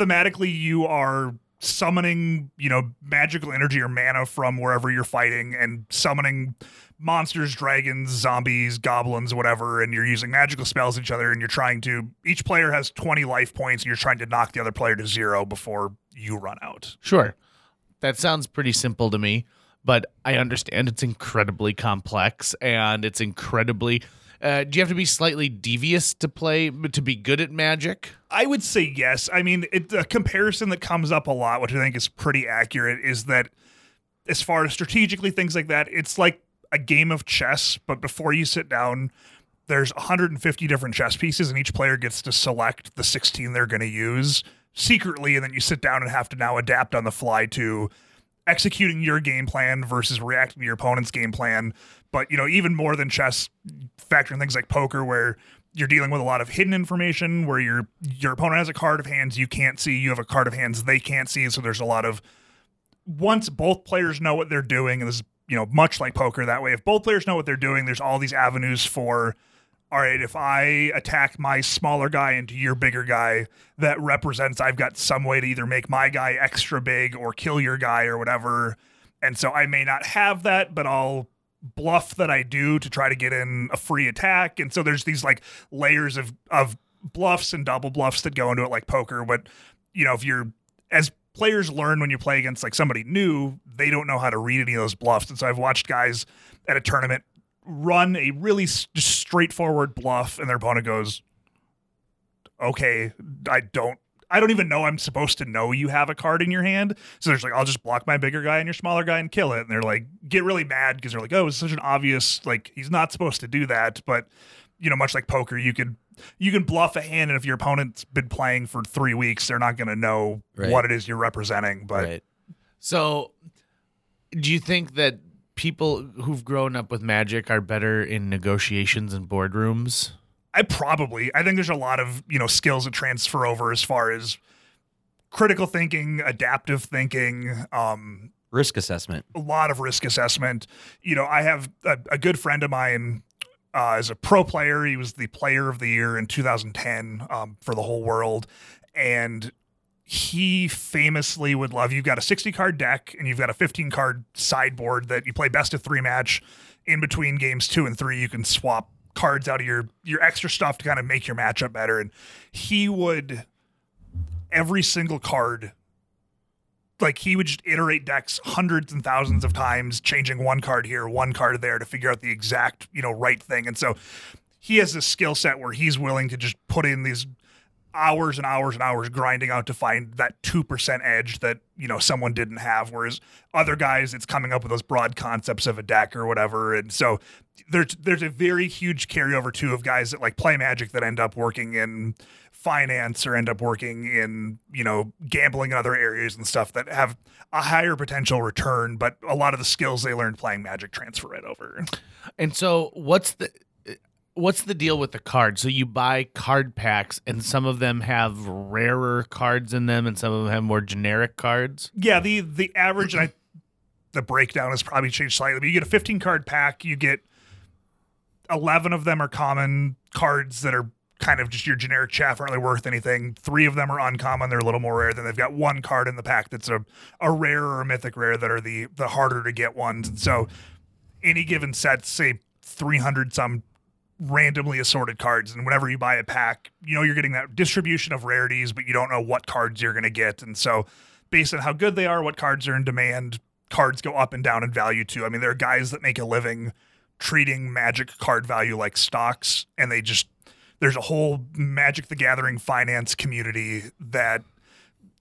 thematically you are summoning you know magical energy or mana from wherever you're fighting and summoning monsters dragons zombies goblins whatever and you're using magical spells each other and you're trying to each player has 20 life points and you're trying to knock the other player to zero before you run out Sure, that sounds pretty simple to me, but I understand it's incredibly complex and it's incredibly. Uh, do you have to be slightly devious to play to be good at Magic? I would say yes. I mean, it, a comparison that comes up a lot, which I think is pretty accurate, is that as far as strategically things like that, it's like a game of chess, but before you sit down, there's 150 different chess pieces, and each player gets to select the 16 they're going to use secretly, and then you sit down and have to now adapt on the fly to executing your game plan versus reacting to your opponent's game plan. But you know, even more than chess, factoring things like poker, where you're dealing with a lot of hidden information, where your your opponent has a card of hands you can't see, you have a card of hands they can't see, so there's a lot of once both players know what they're doing, and this is you know much like poker that way. If both players know what they're doing, there's all these avenues for. All right, if I attack my smaller guy into your bigger guy, that represents I've got some way to either make my guy extra big or kill your guy or whatever. And so I may not have that, but I'll bluff that I do to try to get in a free attack. And so there's these like layers of of bluffs and double bluffs that go into it like poker. But you know, if you're as players learn when you play against like somebody new, they don't know how to read any of those bluffs. And so I've watched guys at a tournament run a really s- just straightforward bluff, and their opponent goes, okay, I don't. I don't even know I'm supposed to know you have a card in your hand. So there's like, I'll just block my bigger guy and your smaller guy and kill it. And they're like, get really mad because they're like, oh, it's such an obvious, like, he's not supposed to do that. But, you know, much like poker, you could you can bluff a hand, and if your opponent's been playing for three weeks, they're not going to know Right. what it is you're representing. But right. So, do you think that people who've grown up with magic are better in negotiations and boardrooms? I probably I think there's a lot of you know skills that transfer over as far as critical thinking, adaptive thinking, um, Risk assessment. a lot of risk assessment. You know, I have a, a good friend of mine uh, as a pro player. He was the player of the year in 2010 um, for the whole world, and he famously would love. You've got a 60 card deck, and you've got a 15 card sideboard that you play best of three match. In between games two and three, you can swap cards out of your your extra stuff to kind of make your matchup better. And he would every single card like he would just iterate decks hundreds and thousands of times, changing one card here, one card there to figure out the exact, you know, right thing. And so he has this skill set where he's willing to just put in these hours and hours and hours grinding out to find that 2% edge that, you know, someone didn't have. Whereas other guys, it's coming up with those broad concepts of a deck or whatever. And so there's, there's a very huge carryover too of guys that like play magic that end up working in finance or end up working in, you know, gambling in other areas and stuff that have a higher potential return, but a lot of the skills they learned playing magic transfer right over. And so, what's the what's the deal with the cards? So you buy card packs, and some of them have rarer cards in them, and some of them have more generic cards. Yeah, the the average and I the breakdown has probably changed slightly, but you get a 15 card pack, you get 11 of them are common cards that are kind of just your generic chaff, aren't really worth anything. Three of them are uncommon, they're a little more rare. Then they've got one card in the pack that's a, a rare or a mythic rare that are the the harder to get ones. And so any given set, say 300 some randomly assorted cards and whenever you buy a pack you know you're getting that distribution of rarities but you don't know what cards you're going to get. And so based on how good they are what cards are in demand cards go up and down in value too. I mean there are guys that make a living treating magic card value like stocks and they just there's a whole magic the gathering finance community that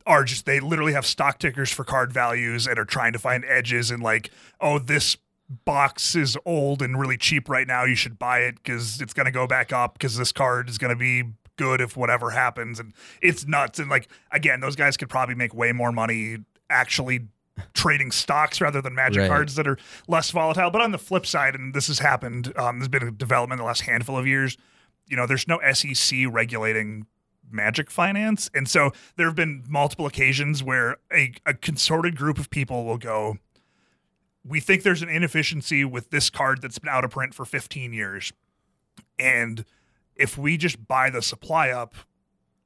are just they literally have stock tickers for card values and are trying to find edges and like oh this box is old and really cheap right now you should buy it because it's going to go back up because this card is going to be good if whatever happens and it's nuts and like again those guys could probably make way more money actually trading stocks rather than magic Right. cards that are less volatile but on the flip side and this has happened um, there's been a development in the last handful of years you know there's no sec regulating magic finance. And so there have been multiple occasions where a, a consorted group of people will go, We think there's an inefficiency with this card that's been out of print for 15 years. And if we just buy the supply up,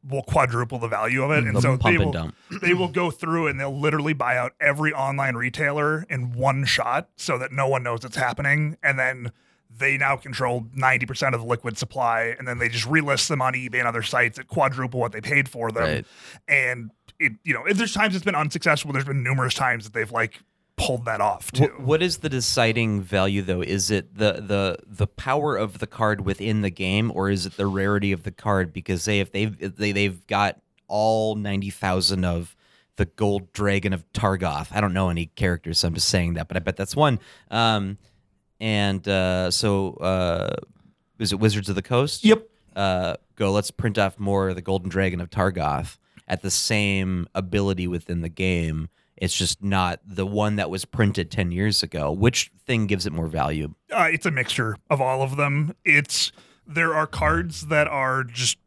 we'll quadruple the value of it. And The so they will, they will go through and they'll literally buy out every online retailer in one shot so that no one knows it's happening. And then they now control 90% of the liquid supply. And then they just relist them on eBay and other sites at quadruple what they paid for them. Right. And it, you know, there's times it's been unsuccessful. There's been numerous times that they've like pulled that off too. Wh- what is the deciding value though? Is it the the the power of the card within the game, or is it the rarity of the card? Because say if they've if they they've got all ninety thousand of the gold dragon of Targoth. I don't know any characters, so I'm just saying that, but I bet that's one. Um, and uh, so uh, is it Wizards of the Coast? Yep. Uh, go. Let's print off more of the golden dragon of Targoth at the same ability within the game. It's just not the one that was printed 10 years ago. Which thing gives it more value? uh, it's a mixture of all of them. It's there are cards that are just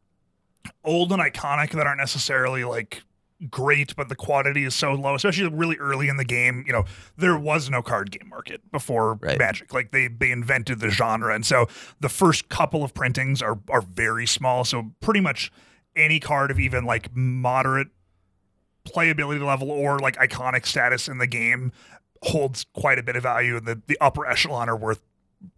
old and iconic that aren't necessarily like great, but the quantity is so low, especially really early in the game. You know, there was no card game market before Right. Magic. Like they they invented the genre, and so the first couple of printings are are very small. So pretty much any card of even like moderate playability level or like iconic status in the game holds quite a bit of value and the, the upper echelon are worth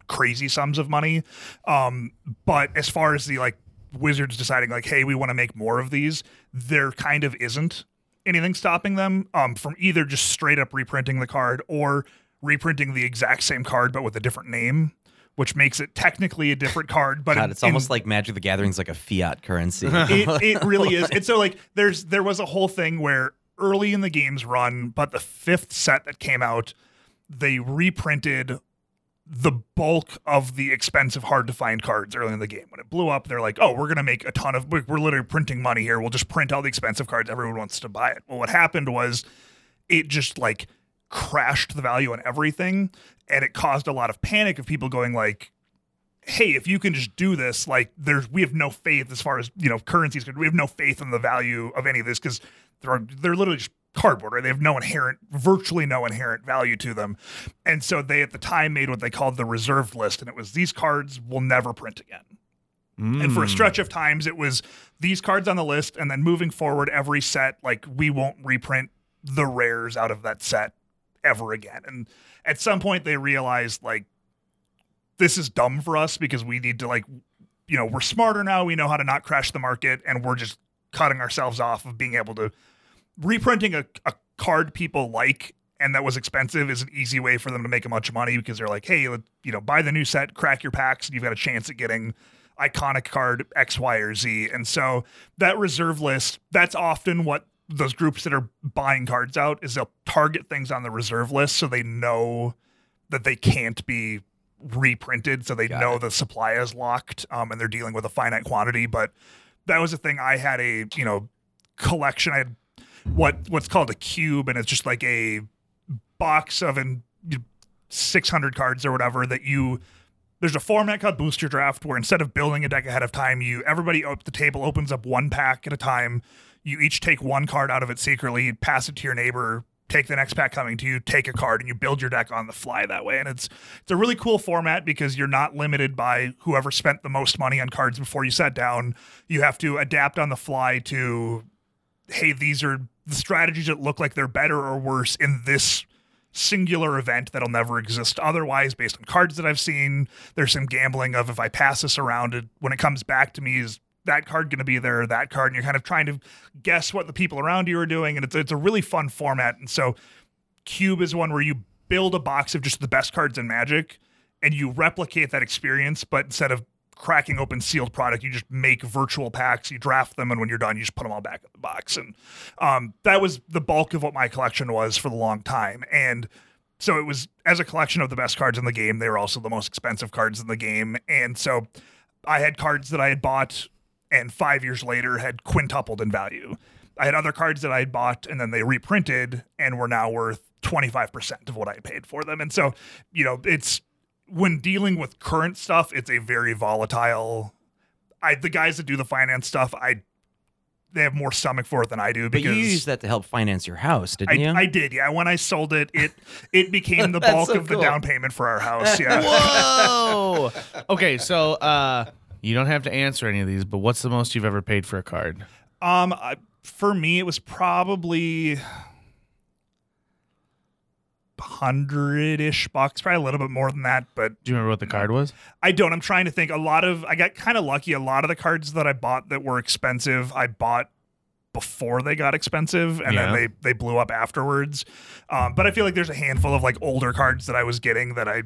crazy sums of money. Um but as far as the like wizards deciding like hey we want to make more of these there kind of isn't anything stopping them um from either just straight up reprinting the card or reprinting the exact same card but with a different name which makes it technically a different card. But God, in- it's almost in- like Magic the Gathering's like a fiat currency. it, it really is. And so like there's there was a whole thing where early in the game's run, but the fifth set that came out, they reprinted the bulk of the expensive hard to find cards early in the game. When it blew up, they're like, "Oh, we're going to make a ton of we're we're literally printing money here. We'll just print all the expensive cards everyone wants to buy it." Well, what happened was it just like crashed the value on everything and it caused a lot of panic of people going like hey, if you can just do this, like there's we have no faith as far as you know currencies. We have no faith in the value of any of this because they're they're literally just cardboard. Right? They have no inherent, virtually no inherent value to them, and so they at the time made what they called the reserved list, and it was these cards will never print again. And for a stretch of times, it was these cards on the list, and then moving forward, every set like we won't reprint the rares out of that set ever again. And at some point, they realized like this is dumb for us because we need to like you know we're smarter now we know how to not crash the market and we're just cutting ourselves off of being able to reprinting a, a card people like and that was expensive is an easy way for them to make a bunch of money because they're like hey let, you know buy the new set crack your packs and you've got a chance at getting iconic card x y or z and so that reserve list that's often what those groups that are buying cards out is they'll target things on the reserve list so they know that they can't be reprinted so they know the supply is locked um, and they're dealing with a finite quantity. But that was the thing. I had a you know collection. I had what what's called a cube and it's just like a box of in 600 cards or whatever that you there's a format called booster draft where instead of building a deck ahead of time you everybody at the table opens up one pack at a time. You each take one card out of it secretly pass it to your neighbor take the next pack coming to you take a card and you build your deck on the fly that way. And it's it's a really cool format because you're not limited by whoever spent the most money on cards before you sat down. You have to adapt on the fly to hey these are the strategies that look like they're better or worse in this singular event that'll never exist otherwise based on cards that i've seen. There's some gambling of if i pass this around it when it comes back to me is that card going to be there that card? And you're kind of trying to guess what the people around you are doing and it's, it's a really fun format. And so cube is one where you build a box of just the best cards in magic and you replicate that experience but instead of cracking open sealed product you just make virtual packs you draft them and when you're done you just put them all back in the box. And um, that was the bulk of what my collection was for the long time. And so it was as a collection of the best cards in the game they were also the most expensive cards in the game. And so i had cards that i had bought and five years later had quintupled in value. I had other cards that i had bought and then they reprinted and were now worth 25% of what i paid for them. And so you know it's when dealing with current stuff it's a very volatile i the guys that do the finance stuff i they have more stomach for it than i do but you used that to help finance your house, didn't I, you? I did, yeah. When I sold it, it it became the bulk so of the down payment for our house. Yeah. Whoa. okay, so uh, you don't have to answer any of these, but what's the most you've ever paid for a card? um, I, for me, it was probably hundred ish bucks, probably a little bit more than that, but Do you remember what the card was? I don't. I'm trying to think. A lot of I got kind of lucky. A lot of the cards that I bought that were expensive, I bought before they got expensive, and Yeah. then they they blew up afterwards. Um, but I feel like there's a handful of like older cards that I was getting that I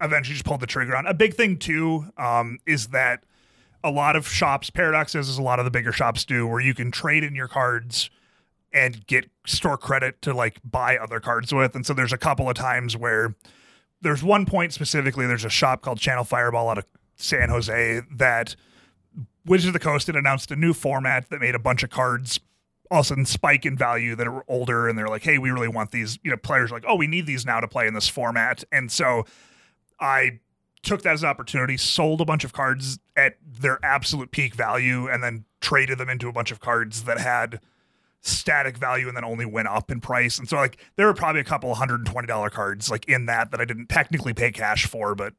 eventually just pulled the trigger on. A big thing too um, is that a lot of shops, Paradox does as a lot of the bigger shops do, where you can trade in your cards and get store credit to like buy other cards with. And so there's a couple of times where there's one point specifically, there's a shop called Channel Fireball out of San Jose that Wizards of the Coast had announced a new format that made a bunch of cards all of a sudden spike in value that are older and they're like, hey, we really want these, you know, players are like, oh, we need these now to play in this format. And so I took that as an opportunity, sold a bunch of cards at their absolute peak value, and then traded them into a bunch of cards that had static value and then only went up in price. And so like there were probably a couple hundred and twenty dollar cards like in that that I didn't technically pay cash for, but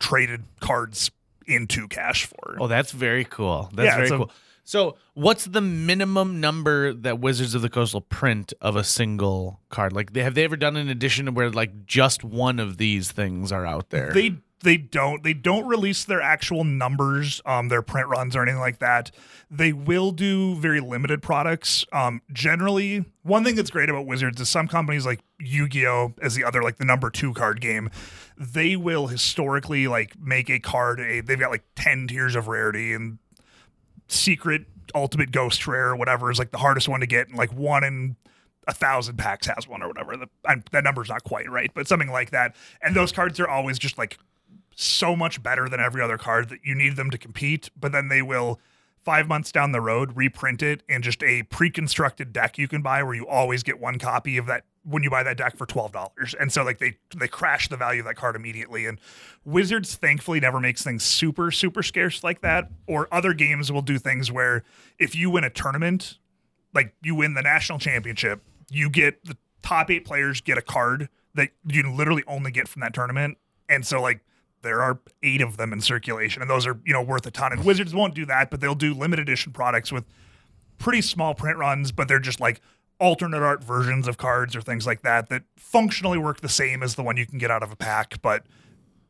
traded cards into cash for. Oh, that's very cool. That's Yeah, very cool. So, what's the minimum number that Wizards of the Coast will print of a single card? Like, they, have they ever done an edition where like just one of these things are out there? They they don't they don't release their actual numbers um their print runs or anything like that. They will do very limited products. Um generally one thing that's great about wizards is some companies like yu-gi-oh as the other like the number two card game they will historically like make a card a they've got like 10 tiers of rarity and secret ultimate ghost rare or whatever is like the hardest one to get. And like one in a thousand packs has one or whatever. The, that number's not quite right but something like that. And those cards are always just like so much better than every other card that you need them to compete, but then they will five months down the road reprint it in just a pre-constructed deck you can buy where you always get one copy of that when you buy that deck for twelve dollars. And so like they they crash the value of that card immediately. And Wizards thankfully never makes things super, super scarce like that. Or other games will do things where if you win a tournament, like you win the national championship, you get the top eight players get a card that you literally only get from that tournament. And so like there are eight of them in circulation, and those are you know worth a ton. And Wizards won't do that, but they'll do limited edition products with pretty small print runs, but they're just like alternate art versions of cards or things like that that functionally work the same as the one you can get out of a pack, but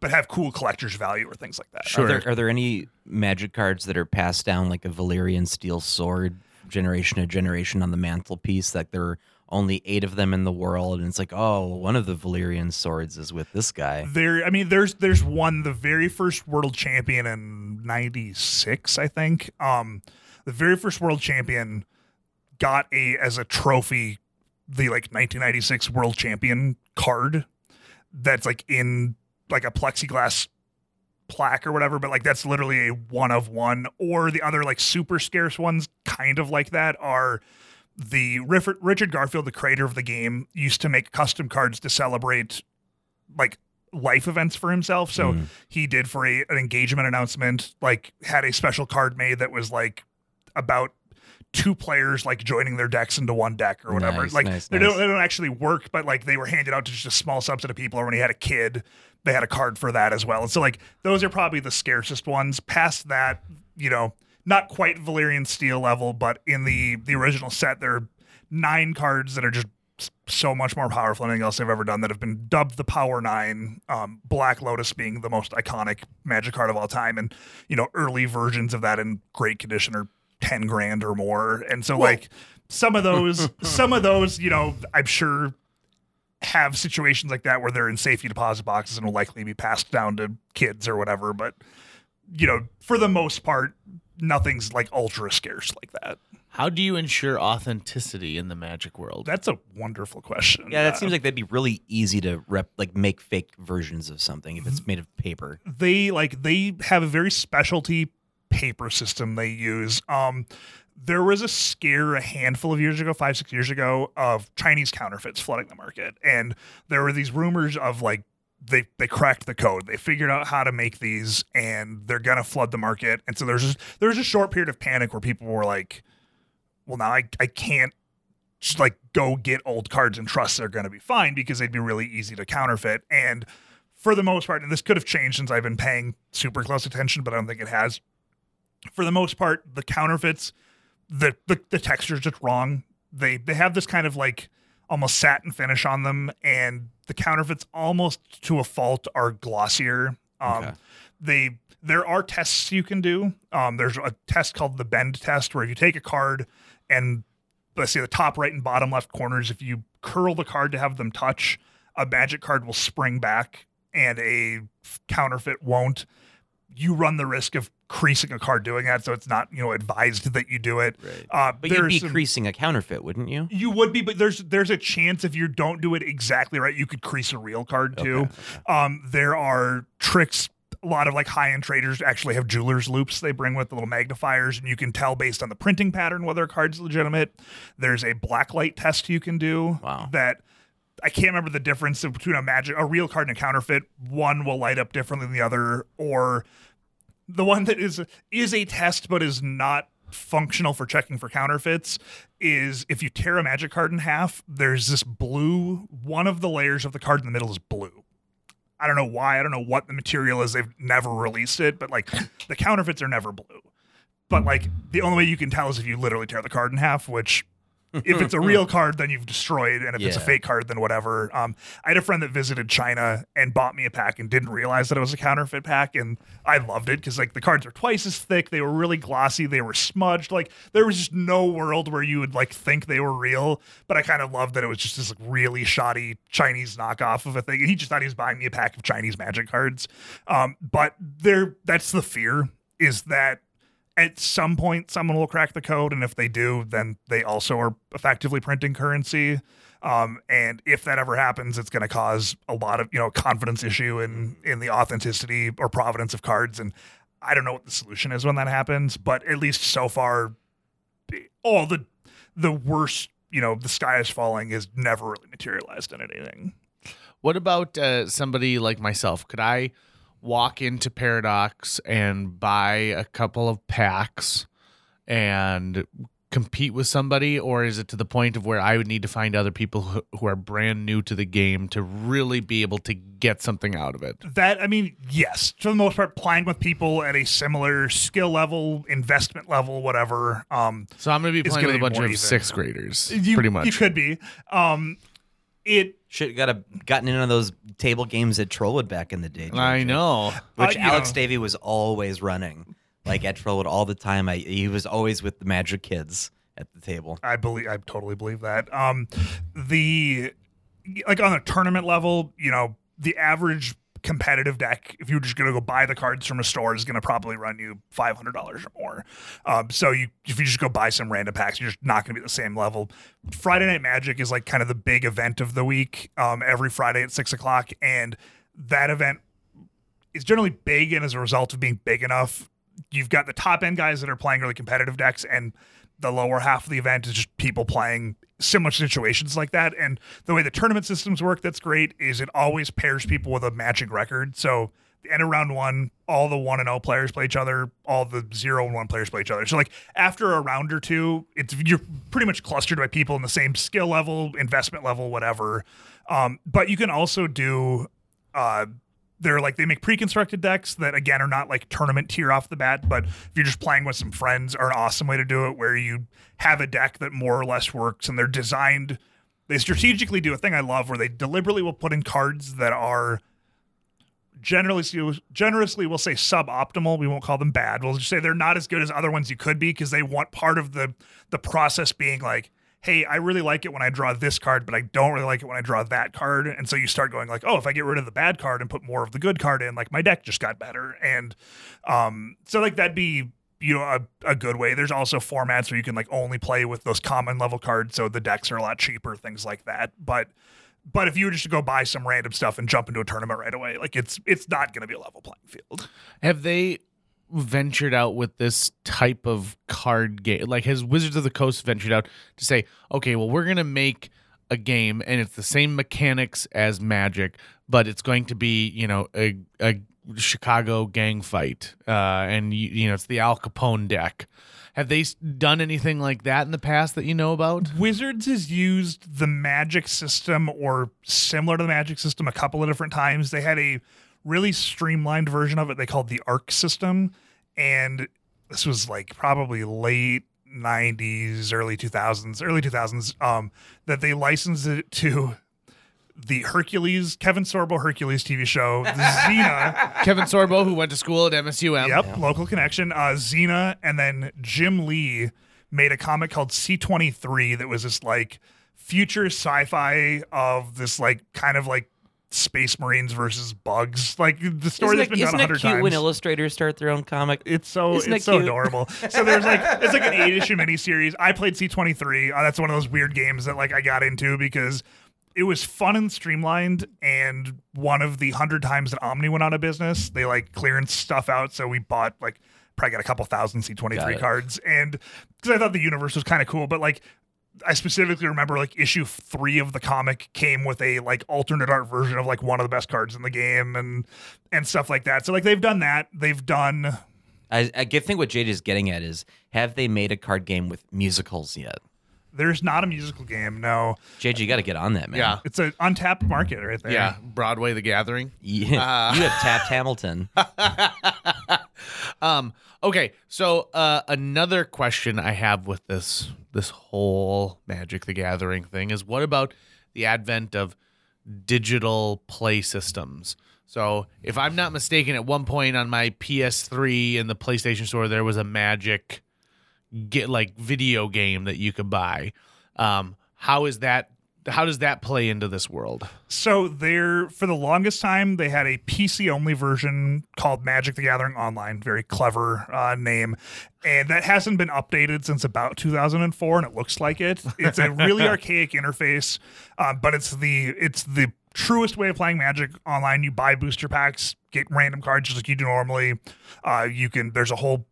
but have cool collector's value or things like that. Sure. Are there, are there any magic cards that are passed down like a Valyrian steel sword generation to generation on the mantelpiece? That there are only eight of them in the world, and it's like, oh, one of the Valyrian swords is with this guy. There, I mean, there's there's one, the very first world champion in '96, I think. Um, the very first world champion got a as a trophy the like 1996 world champion card that's like in like a plexiglass plaque or whatever but like that's literally a one of one or the other like super scarce ones kind of like that are the Richard Garfield the creator of the game used to make custom cards to celebrate like life events for himself so mm. he did for a, an engagement announcement like had a special card made that was like about two players like joining their decks into one deck or whatever. Nice, like nice, they nice. don't they don't actually work, but like they were handed out to just a small subset of people. Or when he had a kid, they had a card for that as well. And so like those are probably the scarcest ones. Past that, you know, not quite Valyrian steel level, but in the the original set, there are nine cards that are just so much more powerful than anything else they've ever done that have been dubbed the Power Nine. Um, Black Lotus being the most iconic Magic card of all time, and you know early versions of that in great condition are ten grand or more. And so like some of those, some of those, you know, I'm sure have situations like that where they're in safety deposit boxes and will likely be passed down to kids or whatever. But you know, for the most part, nothing's like ultra scarce like that. How do you ensure authenticity in the magic world? That's a wonderful question. Yeah, that Uh, seems like that'd be really easy to rep, like make fake versions of something if it's made of paper. they like they have a very specialty paper system they use. Um, there was a scare a handful of years ago, five six years ago, of Chinese counterfeits flooding the market, and there were these rumors of like they they cracked the code. They figured out how to make these, and they're gonna flood the market. And so there's just, there was a short period of panic where people were like, "Well, now I I can't." Just like go get old cards and trust they're to be fine because they'd be really easy to counterfeit. And for the most part, and this could have changed since I've been paying super close attention, but I don't think it has. For the most part, the counterfeits, the the, the texture's just wrong. They they have this kind of like almost satin finish on them, and the counterfeits almost to a fault are glossier. Um, Okay. They there are tests you can do. Um, there's a test called the bend test where if you take a card and let's say the top right and bottom left corners, if you curl the card to have them touch, a magic card will spring back and a counterfeit won't. You run the risk of creasing a card doing that, so it's not you know advised that you do it. Right. Uh, But you'd be some- creasing a counterfeit, wouldn't you? you would be, but there's there's a chance if you don't do it exactly right, you could crease a real card too. Um, there are tricks. A lot of like high end traders actually have jewelers loupes they bring with the little magnifiers, and you can tell based on the printing pattern whether a card's legitimate. There's a blacklight test you can do Wow. that I can't remember the difference between a magic a real card and a counterfeit. One will light up differently than the other, or the one that is is a test but is not functional for checking for counterfeits is if you tear a magic card in half there's this blue one of the layers of the card in the middle is blue. I don't know why i don't know what the material is they've never released it but like the counterfeits are never blue. But like the only way you can tell is if you literally tear the card in half which if it's a real card, then you've destroyed, and if it's a fake card, then whatever. Um, I had a friend that visited China and bought me a pack and didn't realize that it was a counterfeit pack, and I loved it because like the cards were twice as thick, they were really glossy, they were smudged. Like there was just no world where you would like think they were real. But I kind of loved that it was just this like, really shoddy Chinese knockoff of a thing. And he just thought he was buying me a pack of Chinese magic cards. Um, but there, that's the fear is that at some point someone will crack the code and if they do then they also are effectively printing currency. Um, and if that ever happens it's going to cause a lot of you know confidence issue in in the authenticity or provenance of cards. And i don't know what the solution is when that happens but at least so far all the the worst you know the sky is falling has never really materialized in anything. What about uh, somebody like myself? Could I walk into Paradox and buy a couple of packs and compete with somebody, or is it to the point of where I would need to find other people who, who are brand new to the game to really be able to get something out of it? That I mean, yes, for the most part, playing with people at a similar skill level, investment level, whatever. Um, So I'm going to be playing with a bunch of even. sixth graders, you, pretty much. you could be. Um, it Should got a gotten in on those table games at Trollwood back in the day. I know. Which Uh, Alex know. Davey was always running, like at Trollwood all the time. I, he was always with the Magic kids at the table. I believe I totally believe that. Um, the like on a tournament level, you know, the average competitive deck, if you're just going to go buy the cards from a store, is going to probably run you five hundred dollars or more. Um, so you if you just go buy some random packs, you're just not going to be at the same level. Friday Night Magic is like kind of the big event of the week. Um, every Friday at six o'clock, and that event is generally big, and as a result of being big enough, you've got the top end guys that are playing really competitive decks, and the lower half of the event is just people playing similar situations like that. And the way the tournament systems work, that's great, is it always pairs people with a matching record. So the end of round one, all the one and O players play each other, all the zero and one players play each other. So like after a round or two, it's you're pretty much clustered by people in the same skill level, investment level, whatever. Um, but you can also do uh they're like they make pre-constructed decks that again are not like tournament tier off the bat but if you're just playing with some friends are an awesome way to do it where you have a deck that more or less works and they're designed they strategically do a thing i love where they deliberately will put in cards that are generally generously we'll say suboptimal. We won't call them bad. We'll just say they're not as good as other ones you could be because they want part of the the process being like hey i really like it when i draw this card but i don't really like it when i draw that card. And so you start going like oh if i get rid of the bad card and put more of the good card in like my deck just got better. And um so like that'd be you know a, a good way. There's also formats where you can like only play with those common level cards so the decks are a lot cheaper things like that. But but if you were just to go buy some random stuff and jump into a tournament right away, like it's it's not going to be a level playing field. Have they ventured out with this type of card game? Like, has Wizards of the Coast ventured out to say, okay, well, we're to make a game and it's the same mechanics as Magic, but it's going to be, you know, a, a Chicago gang fight. Uh, and, you, you know, it's the Al Capone deck. Have they done anything like that in the past that you know about? Wizards has used the magic system or similar to the magic system a couple of different times. They had a really streamlined version of it they called the ARC system. And this was like probably late 90s, early 2000s, early 2000s, um, that they licensed it to the Hercules, Kevin Sorbo Hercules TV show, Xena. Kevin Sorbo, who went to school at MSUM. Yep, local connection. Uh, Xena, and then Jim Lee made a comic called C23 that was this like future sci-fi of this like kind of like space marines versus bugs. Like the story Isn't that's it, been done isn't a it hundred cute times. when illustrators start their own comic? it's so Isn't it's it so cute? adorable. So there's like it's like an eight issue miniseries. I played C23. Uh, that's one of those weird games that like I got into because it was fun and streamlined. And one of the hundred times that Omni went out of business, they like clearance stuff out. So we bought like probably got a couple thousand C23 cards, and because I thought the universe was kind of cool, but like. I specifically remember like issue three of the comic came with a like alternate art version of like one of the best cards in the game and and stuff like that. So like they've done that. They've done I, I think what Jade is getting at is have they made a card game with musicals yet? There's not a musical game. No, Jade, you got to get on that, man. Yeah. it's an untapped market right there. Yeah. Broadway, The Gathering. You, you have tapped Hamilton. Um, Okay, so uh, another question I have with this this whole Magic the Gathering thing is what about the advent of digital play systems? So, if I'm not mistaken, at one point on my PS3 in the PlayStation Store, there was a Magic get like video game that you could buy. Um, how is that? How does that play into this world? So there, for the longest time, they had a PC only version called Magic: The Gathering Online. Very clever uh, name, and that hasn't been updated since about 2004, and it looks like it. It's a really archaic interface, uh, but it's the it's the truest way of playing Magic online. You buy booster packs, get random cards just like you do normally. Uh, you can there's a whole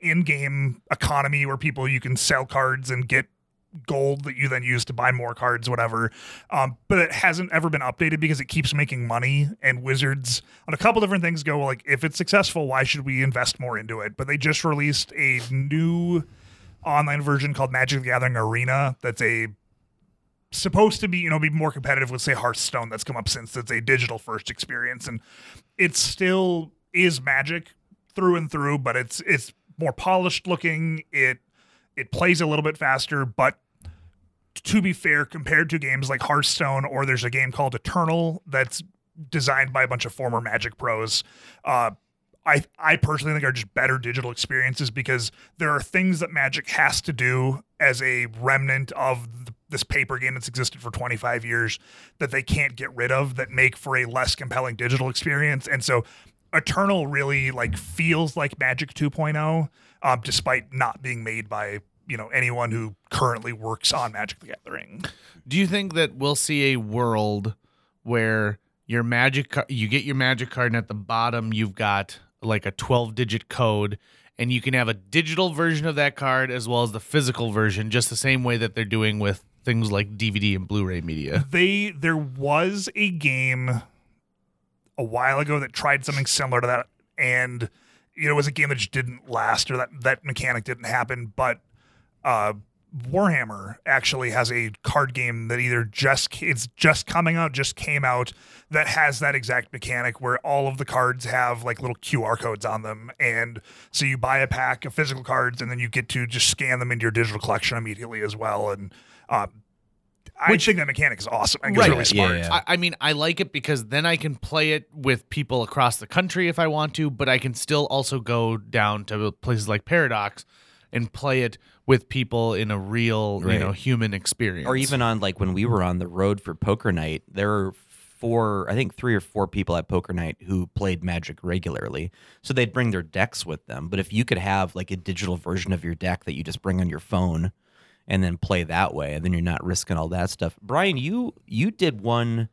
in-game economy where people you can sell cards and get gold that you then use to buy more cards, whatever. Um, but it hasn't ever been updated because it keeps making money. And Wizards on a couple different things go like, if it's successful, why should we invest more into it? But they just released a new online version called Magic the Gathering Arena. That's a supposed to be you know be more competitive with say Hearthstone that's come up since it's a digital first experience and it still is magic through and through but it's it's more polished looking it it plays a little bit faster but to be fair compared to games like Hearthstone or there's a game called Eternal that's designed by a bunch of former magic pros uh I, I personally think are just better digital experiences because there are things that Magic has to do as a remnant of the, this paper game that's existed for 25 years that they can't get rid of that make for a less compelling digital experience. And so Eternal really like feels like Magic 2.0, um, despite not being made by you know anyone who currently works on Magic the Gathering. Do you think that we'll see a world where your magic ca- you get your magic card and at the bottom you've got like a 12 digit code and you can have a digital version of that card as well as the physical version just the same way that they're doing with things like DVD and Blu-ray media. They there was a game a while ago that tried something similar to that, and you know it was a game that just didn't last or that that mechanic didn't happen. But uh, Warhammer actually has a card game that either just it's just coming out, just came out that has that exact mechanic where all of the cards have like little QR codes on them, and so you buy a pack of physical cards and then you get to just scan them into your digital collection immediately as well, and. Um, I Which- think that mechanic is awesome. I think Right. it's Yeah, really yeah, smart. yeah. I, I mean, I like it because then I can play it with people across the country if I want to, but I can still also go down to places like Paradox and play it with people in a real, you know, human experience. or even on like when we were on the road for poker night there were four i think three or four people at poker night who played magic regularly. So they'd bring their decks with them. But if you could have like a digital version of your deck that you just bring on your phone and then play that way and then you're not risking all that stuff. Brian you you did one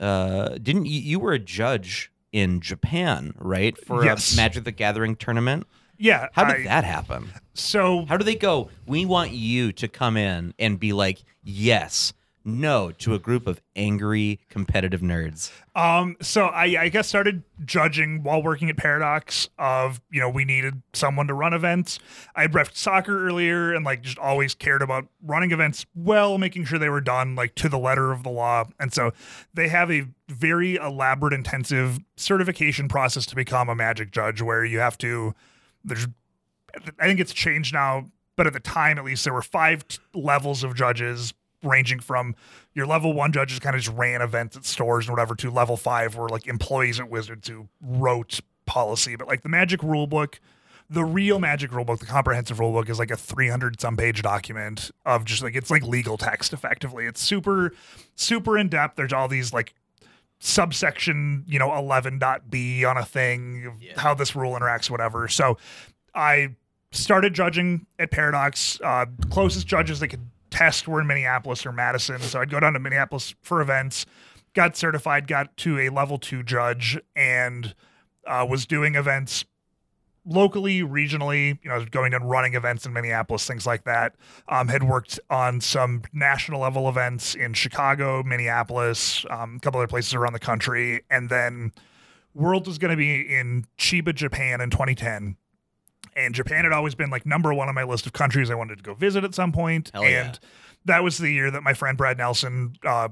uh didn't you you were a judge in japan right for Yes. a magic the gathering tournament yeah. how did I- that happen So how do they go? We want you to come in and be like, yes, no, to a group of angry, competitive nerds. Um, so I, I guess started judging while working at Paradox of, you know, we needed someone to run events. I had ref soccer earlier and like just always cared about running events well, making sure they were done like to the letter of the law. And so they have a very elaborate, intensive certification process to become a magic judge where you have to, there's, I think it's changed now, but at the time at least there were five t- levels of judges ranging from your level one judges kind of just ran events at stores and whatever to level five were like employees at Wizards who wrote policy. But like the Magic rule book, the real Magic rule book, the comprehensive rule book is like a 300 some page document of just like it's like legal text effectively. It's super, super in depth. There's all these like subsection, you know, 11.b on a thing, of how this rule interacts, whatever. So I started judging at Paradox. Uh, closest judges they could test were in Minneapolis or Madison. So I'd go down to Minneapolis for events, got certified, got to a level two judge, and uh, was doing events locally, regionally, you know, going and running events in Minneapolis, things like that. Um, had worked on some national level events in Chicago, Minneapolis, um, a couple other places around the country. And then World was going to be in Chiba, Japan in 2010. And Japan had always been like number one on my list of countries I wanted to go visit at some point. Hell yeah. and that was the year that my friend Brad Nelson uh,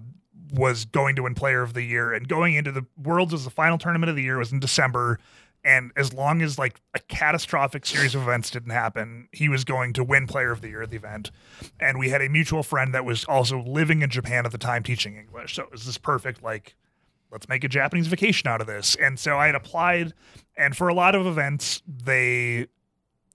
was going to win Player of the Year. And going into the Worlds as the final tournament of the year was in December. And as long as like a catastrophic series of events didn't happen, he was going to win player of the year at the event. And we had a mutual friend that was also living in Japan at the time teaching English. So it was this perfect like let's make a Japanese vacation out of this. And so I had applied, and for a lot of events, they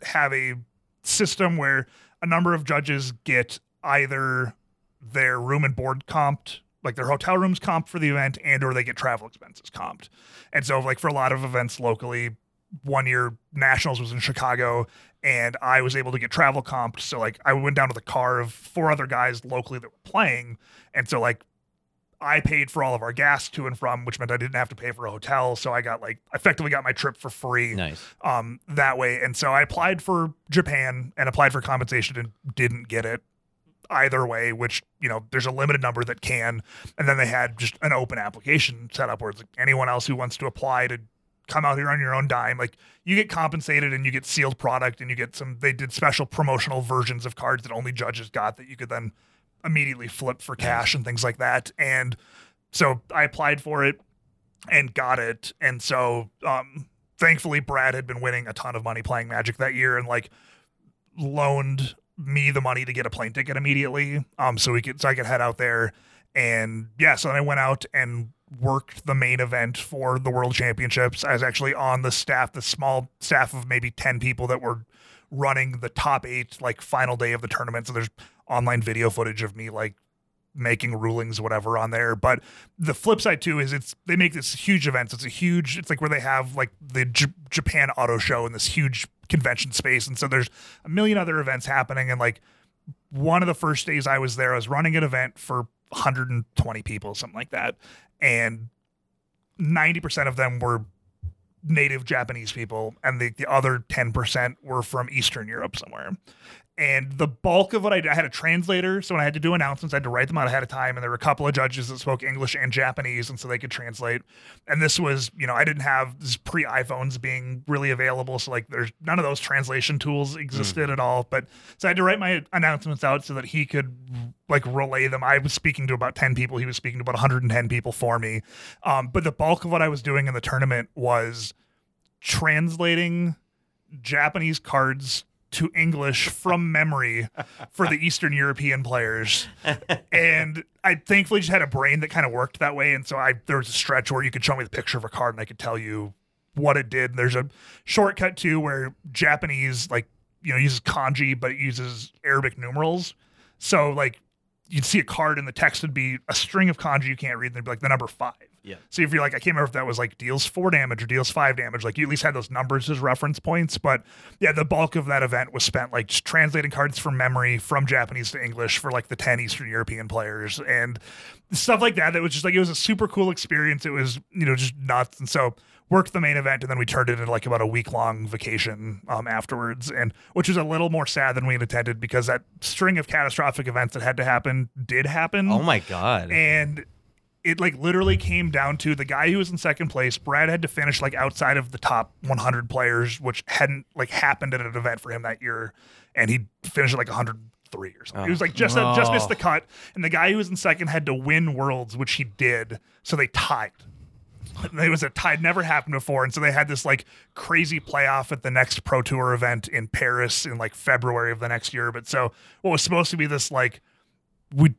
have a system where a number of judges get either their room and board comped like their hotel rooms comped for the event and or they get travel expenses comped and so like for a lot of events locally one year nationals was in chicago and i was able to get travel comped so like i went down to the car of four other guys locally that were playing and so like I paid for all of our gas to and from, which meant I didn't have to pay for a hotel. So I got like effectively got my trip for free Nice. um, that way. And so I applied for Japan and applied for compensation and didn't get it either way, which, you know, there's a limited number that can. And then they had just an open application set up where it's like anyone else who wants to apply to come out here on your own dime. Like you get compensated and you get sealed product and you get some, they did special promotional versions of cards that only judges got that you could then immediately flip for cash and things like that. And so I applied for it and got it. And so, um, thankfully, Brad had been winning a ton of money playing Magic that year and like loaned me the money to get a plane ticket immediately. Um, so we could, so I could head out there. And yeah, so I went out and worked the main event for the World Championships. I was actually on the staff, the small staff of maybe 10 people that were running the top eight, like final day of the tournament. So there's online video footage of me like making rulings whatever on there but the flip side too is it's they make this huge events it's a huge it's like where they have like the J- japan auto show and this huge convention space. And so there's a million other events happening. And like one of the first days i was there i was running an event for 120 people something like that. And 90% of them were native japanese people and the, the other 10% were from eastern europe somewhere and the bulk of what I, I had a translator, so when I had to do announcements, I had to write them out ahead of time. And there were a couple of judges that spoke English and Japanese, and so they could translate. And this was, you know, I didn't have this pre iPhones being really available, so like there's none of those translation tools existed at all. But so I had to write my announcements out so that he could like relay them. I was speaking to about 10 people, he was speaking to about 110 people for me. Um, but the bulk of what I was doing in the tournament was translating Japanese cards to English from memory for the Eastern European players. And I thankfully just had a brain that kind of worked that way. And so I there was a stretch where you could show me the picture of a card and I could tell you what it did. And There's a shortcut too where Japanese like you know uses kanji but it uses Arabic numerals. So like you'd see a card and the text would be a string of kanji you can't read and they'd be like the number five. Yeah. So if you're like, I can't remember if that was like deals four damage or deals five damage, like you at least had those numbers as reference points. But yeah, the bulk of that event was spent like just translating cards from memory from Japanese to English for like the 10 Eastern European players and stuff like that. That was just like, it was a super cool experience. It was, you know, just nuts. And so worked the main event and then we turned it into like about a week long vacation um, afterwards. And which was a little more sad than we had intended because that string of catastrophic events that had to happen did happen Oh my god. and it like literally came down to the guy who was in second place. Brad had to finish like outside of the top 100 players, which hadn't like happened at an event for him that year, and he finished at like 103 or something. He was like just just missed oh. the cut, and the guy who was in second had to win worlds, which he did. So they tied. It was a tie never happened before, and so they had this like crazy playoff at the next Pro Tour event in Paris in like February of the next year. But so what was supposed to be this like we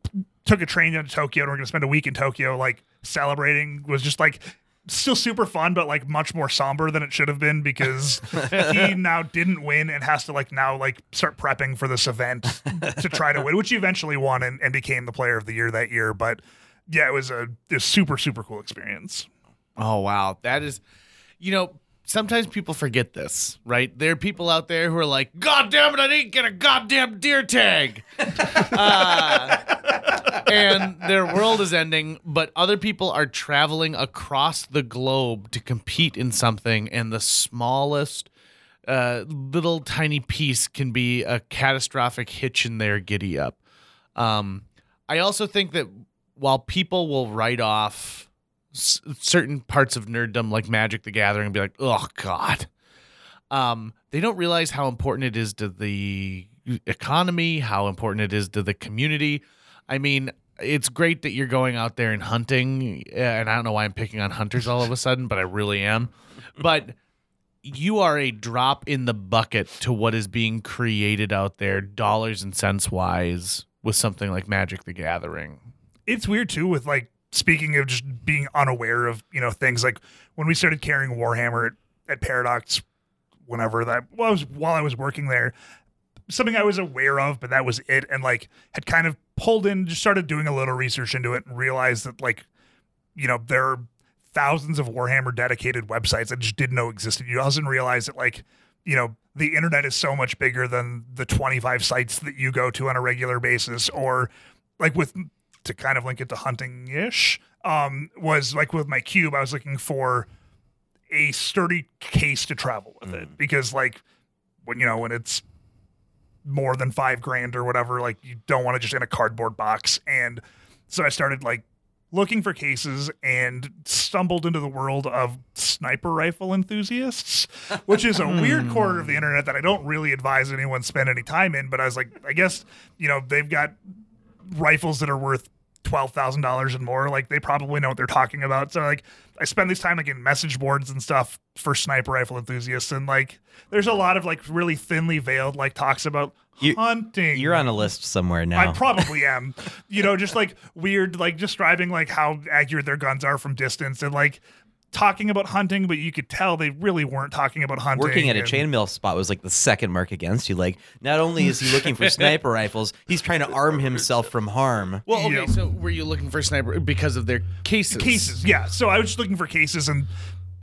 took a train down to Tokyo and we're gonna spend a week in Tokyo, like celebrating was just like still super fun, but like much more somber than it should have been because he now didn't win and has to like now like start prepping for this event to try to win, which he eventually won and, and became the player of the year that year. But yeah, it was a, it was super, super cool experience. Oh wow, that is, you know, sometimes people forget this, right? There are people out there who are like, "God damn it, I didn't get a goddamn deer tag," uh, and their world is ending. But other people are traveling across the globe to compete in something, and the smallest. Uh, little tiny piece can be a catastrophic hitch in their giddy up. Um, I also think that while people will write off s- certain parts of nerddom like Magic the Gathering and be like, oh God. Um, they don't realize how important it is to the economy, how important it is to the community. I mean, it's great that you're going out there and hunting, and I don't know why I'm picking on hunters all of a sudden, but I really am. But you are a drop in the bucket to what is being created out there, dollars and cents wise, with something like Magic the Gathering. it's weird too with like speaking of just being unaware of you know things like when we started carrying warhammer at, at paradox whenever that well, I was while i was working there something i was aware of but that was it and like had kind of pulled in just started doing a little research into it and realized that like you know there are thousands of warhammer dedicated websites that just didn't know existed. You also realize that like you know the internet is so much bigger than the 25 sites that you go to on a regular basis or like with to kind of link it to hunting ish um was like with my cube i was looking for a sturdy case to travel with it. Because like when you know when it's more than five grand or whatever like you don't want to just in a cardboard box. And so i started like looking for cases and stumbled into the world of sniper rifle enthusiasts which is a weird corner of the internet that i don't really advise anyone spend any time in but i was like i guess you know they've got rifles that are worth twelve thousand dollars and more. Like they probably know what they're talking about. So like I spend this time like in message boards and stuff for sniper rifle enthusiasts, and like there's a lot of like really thinly veiled like talks about You- hunting. You're on a list somewhere now. I probably am. You know, just like weird, like describing like how accurate their guns are from distance and like talking about hunting, but you could tell they really weren't talking about hunting. Working at a and- chainmail spot was like the second mark against you. Like, not only is he looking for sniper rifles, he's trying to arm himself from harm. Well, okay, Yeah. so were you looking for sniper because of their cases? cases yeah so i was just looking for cases and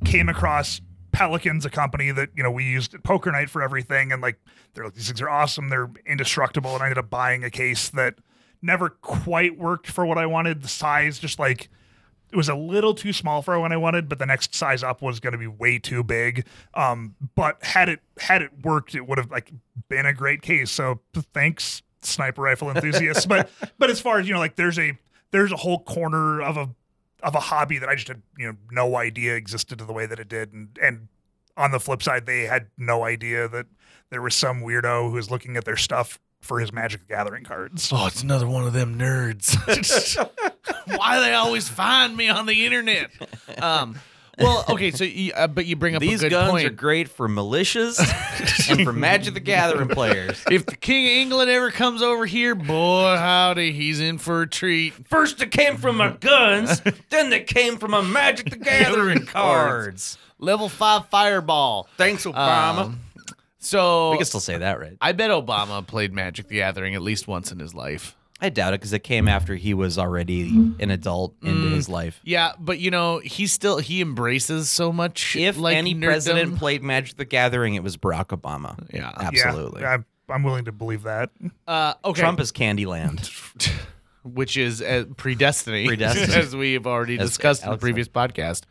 came across pelicans a company that you know we used at poker night for everything and like they're like these things are awesome they're indestructible and i ended up buying a case that never quite worked for what i wanted the size just like it was a little too small for what I wanted, but the next size up was going to be way too big. Um, but had it had it worked, it would have like been a great case. So thanks, sniper rifle enthusiasts. but but as far as you know, like there's a there's a whole corner of a of a hobby that I just had you know no idea existed to the way that it did, and and on the flip side, they had no idea that there was some weirdo who was looking at their stuff for his Magic the Gathering cards. Oh, it's another one of them nerds. Why they always find me on the internet? Um, well, okay, so you, uh, but you bring up These a good guns point. are great for militias and for Magic the Gathering players. if the King of England ever comes over here, boy, howdy, he's in for a treat. First it came from my guns, then it came from my Magic the Gathering cards. Level five fireball. Thanks, Obama. Um, so we can still say that, right? I bet Obama played Magic the Gathering at least once in his life. I doubt it because it came after he was already an adult into his life. Yeah, but you know, he still he embraces so much. If like any nerddom. president played Magic the Gathering, it was Barack Obama. Yeah. absolutely. Yeah, I'm, I'm willing to believe that. uh, okay, Trump is Candyland. which is uh, predestiny, Predestiny. as we have already As discussed in the Alex previous podcast.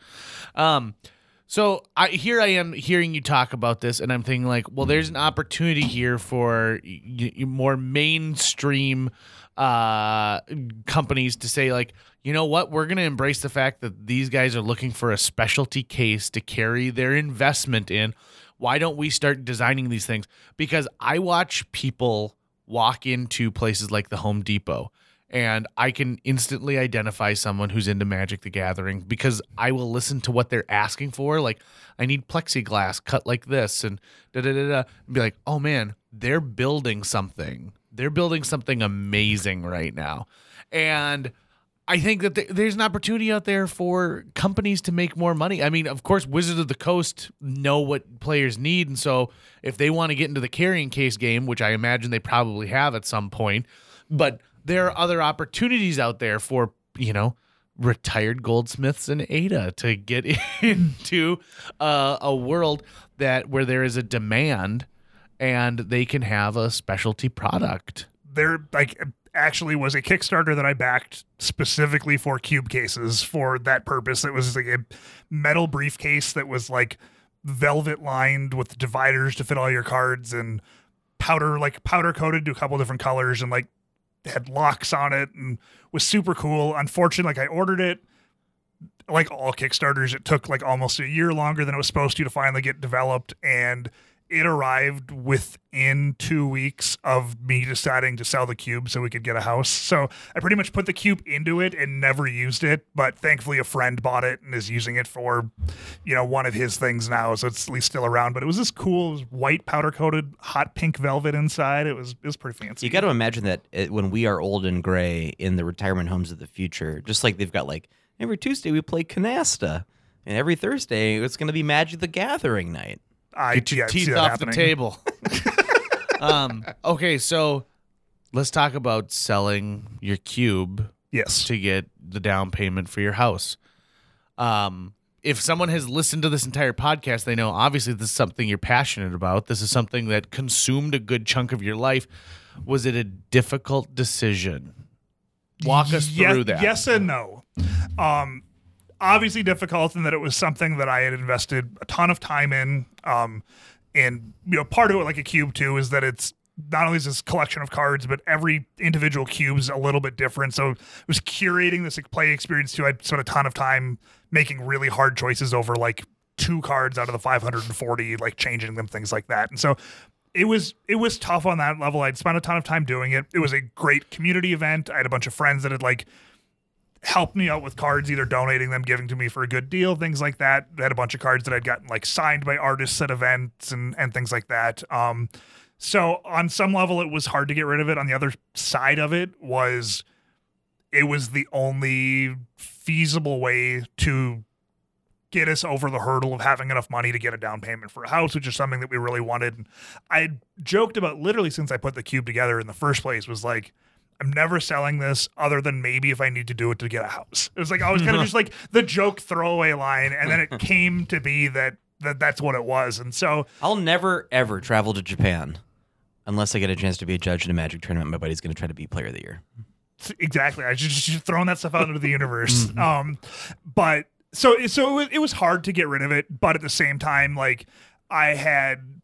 Um, so I here I am hearing you talk about this, and I'm thinking like, well, there's an opportunity here for y- y- more mainstream uh companies to say like you know what? We're going to embrace the fact that these guys are looking for a specialty case to carry their investment in. Why don't we start designing these things? Because i watch people walk into places like the home depot and I can instantly identify someone who's into Magic the Gathering because I will listen to what they're asking for. Like, I need plexiglass cut like this, and da da da da. Be like, oh man, they're building something. They're building something amazing right now, and I think that th- there's an opportunity out there for companies to make more money. I mean, of course, Wizards of the Coast know what players need, and so if they want to get into the carrying case game, which I imagine they probably have at some point, but there are other opportunities out there for you know retired goldsmiths and Ada to get into uh, a world that where there is a demand and they can have a specialty product. there like actually was a Kickstarter that I backed specifically for cube cases for that purpose. It was like a metal briefcase that was like velvet lined with dividers to fit all your cards and powder like powder coated to a couple different colors and like had locks on it and was super cool. Unfortunately, like I ordered it like all Kickstarters, it took like almost a year longer than it was supposed to to finally get developed and it arrived within two weeks of me deciding to sell the cube so we could get a house. So I pretty much put the cube into it and never used it. But thankfully, a friend bought it and is using it for, you know, one of his things now. So it's at least still around. But it was this cool white powder coated hot pink velvet inside. It was it was pretty fancy. You got to imagine that it, when we are old and gray in the retirement homes of the future, just like they've got like every Tuesday we play canasta, and every Thursday it's going to be Magic the Gathering night. I Get your yeah, teeth off happening. the table. um, okay, so let's talk about selling your cube Yes. to get the down payment for your house. Um, if someone has listened to this entire podcast, they know obviously this is something you're passionate about. This is something that consumed a good chunk of your life. Was it a difficult decision? Walk us Ye- through that. Yes and no. Um, obviously difficult in that it was something that I had invested a ton of time in. Um, and you know, part of it, like a cube too, is that it's not only is this collection of cards, but every individual cube's a little bit different. So it was curating this play experience too. I spent a ton of time making really hard choices over like two cards out of the 540, like changing them, things like that. And so it was it was tough on that level. I'd spent a ton of time doing it. It was a great community event. I had a bunch of friends that had like helped me out with cards, either donating them, giving to me for a good deal, things like that. I had a bunch of cards that I'd gotten like signed by artists at events and and things like that. Um, so on some level, it was hard to get rid of it. On the other side of it was it was the only feasible way to get us over the hurdle of having enough money to get a down payment for a house, which is something that we really wanted. I joked about literally since I put the cube together in the first place was like, I'm never selling this other than maybe if I need to do it to get a house. It was like I was kind of just like the joke throwaway line, and then it came to be that that that's what it was. And so I'll never ever travel to Japan unless I get a chance to be a judge in a Magic tournament. My buddy's going to try to be Player of the Year. exactly, I just, just throwing that stuff out into the universe. Um, but so so it was, it was hard to get rid of it, but at the same time, like I had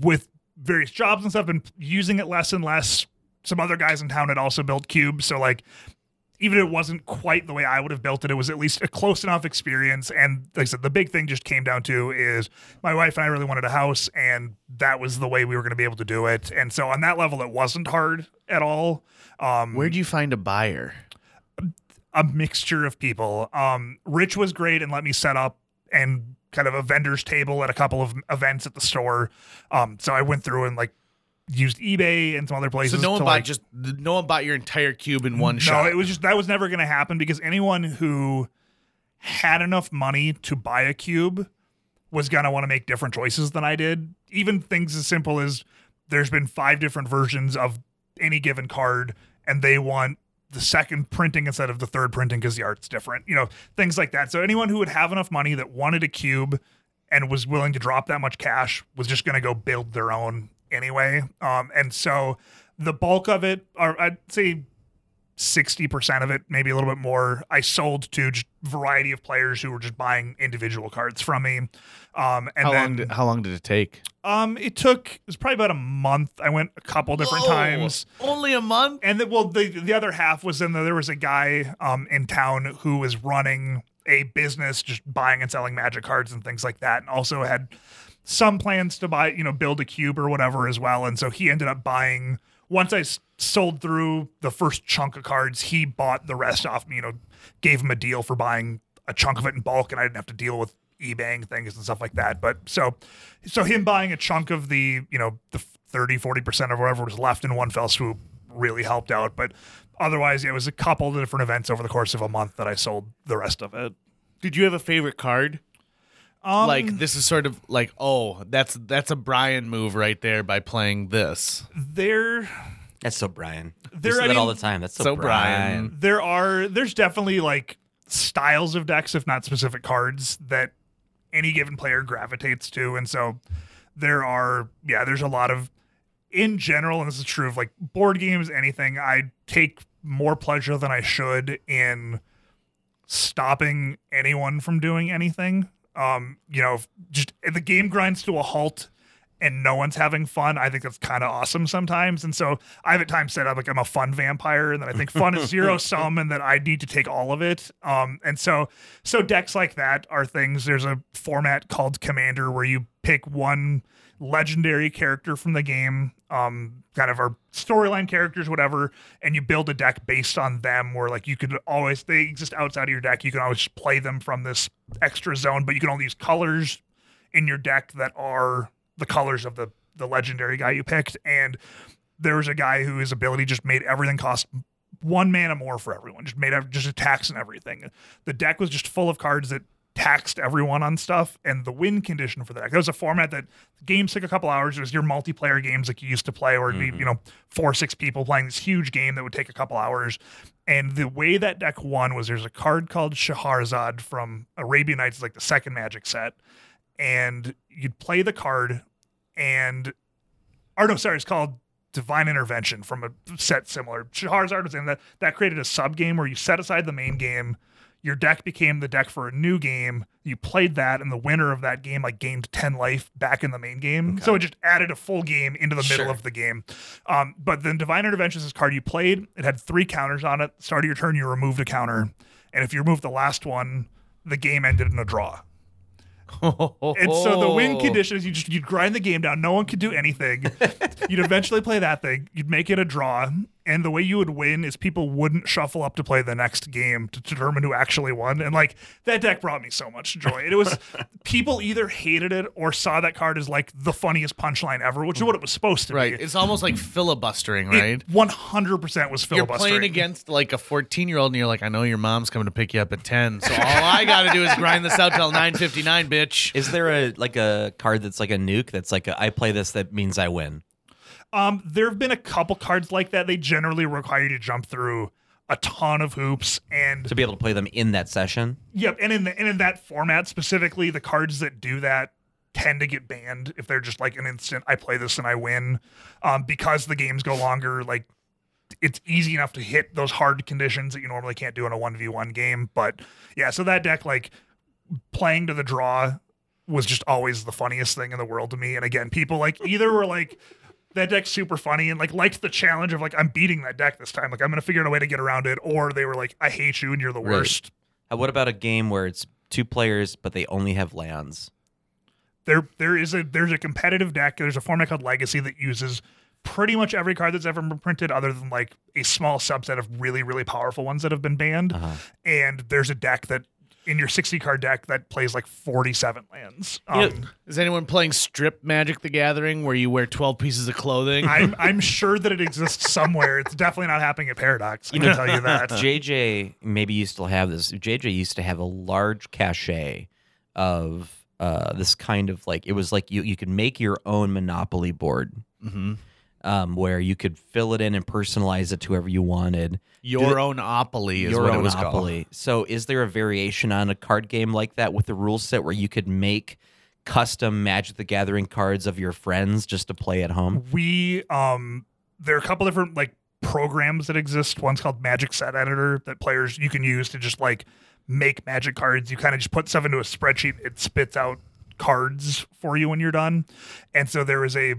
with various jobs and stuff, been using it less and less. Some other guys in town had also built cubes, so like even if it wasn't quite the way I would have built it, it was at least a close enough experience. And like I said, the big thing just came down to is my wife and I really wanted a house, and that was the way we were going to be able to do it. And so on that level, it wasn't hard at all. Um, Where'd you find a buyer? a mixture of people. Um, Rich was great and let me set up and kind of a vendor's table at a couple of events at the store. Um, so I went through and like used eBay and some other places. So no one bought like, just no one bought your entire cube in one no, shot. No, it was just that was never going to happen because anyone who had enough money to buy a cube was going to want to make different choices than I did. Even things as simple as there's been five different versions of any given card and they want the second printing instead of the third printing because the art's different. You know, things like that. So anyone who would have enough money that wanted a cube and was willing to drop that much cash was just going to go build their own anyway. Um, and so the bulk of it, or I'd say 60% of it, maybe a little bit more, I sold to just variety of players who were just buying individual cards from me. Um, and how then long? Did, how long did it take? um, it took, it was probably about a month. I went a couple different Whoa, times. Only a month. And then well, the the other half was in the, there was a guy um in town who was running a business just buying and selling magic cards and things like that, and also had some plans to buy, you know, build a cube or whatever as well. And so he ended up buying. Once I sold through the first chunk of cards, he bought the rest off me. You know, gave him a deal for buying a chunk of it in bulk, and I didn't have to deal with eBaying things and stuff like that. But so, so him buying a chunk of the, you know, the 30, 40% of whatever was left in one fell swoop really helped out. But otherwise, it was a couple of different events over the course of a month that I sold the rest of it. Did you have a favorite card? Um, like this is sort of like oh that's that's a Brian move right there by playing this. there, That's so Brian. There- There, I that all the time. That's so, So Brian. Brian. there are, there's definitely like styles of decks, if not specific cards, that any given player gravitates to. And so there are, yeah, there's a lot of, in general, and this is true of like board games, anything, I take more pleasure than I should in stopping anyone from doing anything. Um, you know, just if the game grinds to a halt and no one's having fun, I think that's kind of awesome sometimes. And so I've at times said I'm like I'm a fun vampire, and that I think fun is zero sum, and that I need to take all of it. Um, and so so decks like that are things. There's a format called Commander where you pick one legendary character from the game, um, kind of our storyline characters, whatever, and you build a deck based on them. Where like you could always they exist outside of your deck. You can always play them from this extra zone, but you can only use colors in your deck that are the colors of the the legendary guy you picked. And there was a guy who his ability just made everything cost one mana more for everyone. Just made just attacks and everything. The deck was just full of cards that taxed everyone on stuff. And the win condition for that. deck. That was a format that games took a couple hours. It was your multiplayer games like you used to play, or it'd be, mm-hmm. you know four or six people playing this huge game that would take a couple hours. And the way that deck won was there's a card called Shahrazad from Arabian Nights, like the second Magic set, and you'd play the card and or no, sorry, it's called Divine Intervention from a set similar. Shahrazad was in that. That created a sub game where you set aside the main game. Your deck became the deck for a new game. You played that, and the winner of that game like gained ten life back in the main game. So it just added a full game into the middle Sure. of the game. Um, but then Divine Intervention is this card you played. It had three counters on it. Start of your turn, you removed a counter, and if you removed the last one, the game ended in a draw. And so the win condition is you just you'd grind the game down. No one could do anything. you'd eventually play that thing. You'd make it a draw. And the way you would win is people wouldn't shuffle up to play the next game to determine who actually won. And like that deck brought me so much joy. And it was people either hated it or saw that card as like the funniest punchline ever, which is what it was supposed to Right. be. It's almost like filibustering, right? It 100% was filibustering you're filibustering. playing against like a 14 year old and you're like, I know your mom's coming to pick you up at 10. So all I got to do is grind this out till 9.59, bitch. Is there a like a card that's like a nuke that's like a, I play this that means I win? Um, there have been a couple cards like that. They generally require you to jump through a ton of hoops and To be able to play them in that session? Yep, and in the, and in that format specifically, the cards that do that tend to get banned if they're just like an instant. I play this and I win, um, because the games go longer. Like it's easy enough to hit those hard conditions that you normally can't do in a one v one game. But yeah, so that deck like playing to the draw was just always the funniest thing in the world to me. And again, people like either were like. That deck's super funny and like liked the challenge of like I'm beating that deck this time. Like I'm gonna figure out a way to get around it, or they were like, I hate you and you're the Right. worst. Uh, what about a game where it's two players but they only have lands? there there is a there's a competitive deck. There's a format called Legacy that uses pretty much every card that's ever been printed, other than like a small subset of really really powerful ones that have been banned. Uh-huh. And there's a deck that in your 60 card deck that plays like 47 lands. You know, Um, Is anyone playing Strip Magic the Gathering where you wear 12 pieces of clothing? I'm I'm sure that it exists somewhere. It's definitely not happening at Paradox. I can tell you that. JJ maybe you still have this. JJ used to have a large cachet of uh, this kind of like it was like you you could make your own Monopoly board, Mhm. Um, where you could fill it in and personalize it to whoever you wanted. Your own Opoly is your what own it was called. So, is there a variation on a card game like that with the rule set where you could make custom Magic the Gathering cards of your friends just to play at home? we um there are a couple different like programs that exist one's called magic set editor that players you can use to just like make magic cards you kind of just put stuff into a spreadsheet it spits out cards for you when you're done and so there is a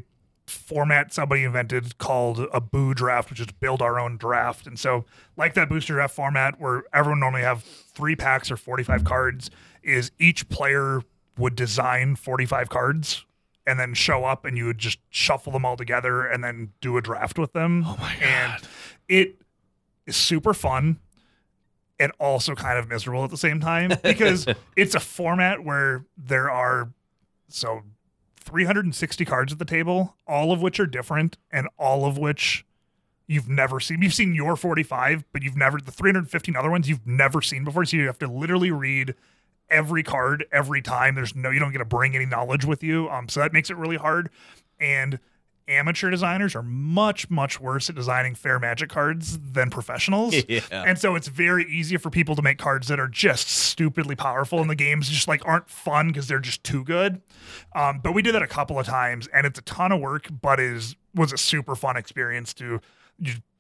format somebody invented called a boo draft which is build our own draft and so like that booster draft format where everyone normally have three packs or 45 cards is each player would design 45 cards and then show up and you would just shuffle them all together and then do a draft with them. Oh my god. And it is super fun and also kind of miserable at the same time because it's a format where there are so 360 cards at the table, all of which are different and all of which you've never seen. You've seen your 45, but you've never the 315 other ones you've never seen before. So you have to literally read every card every time. There's no you don't get to bring any knowledge with you. Um, so that makes it really hard. And amateur designers are much much worse at designing fair magic cards than professionals. Yeah. And so it's very easy for people to make cards that are just stupidly powerful and the games just like aren't fun because they're just too good. Um, but we did that a couple of times and it's a ton of work, but is was a super fun experience to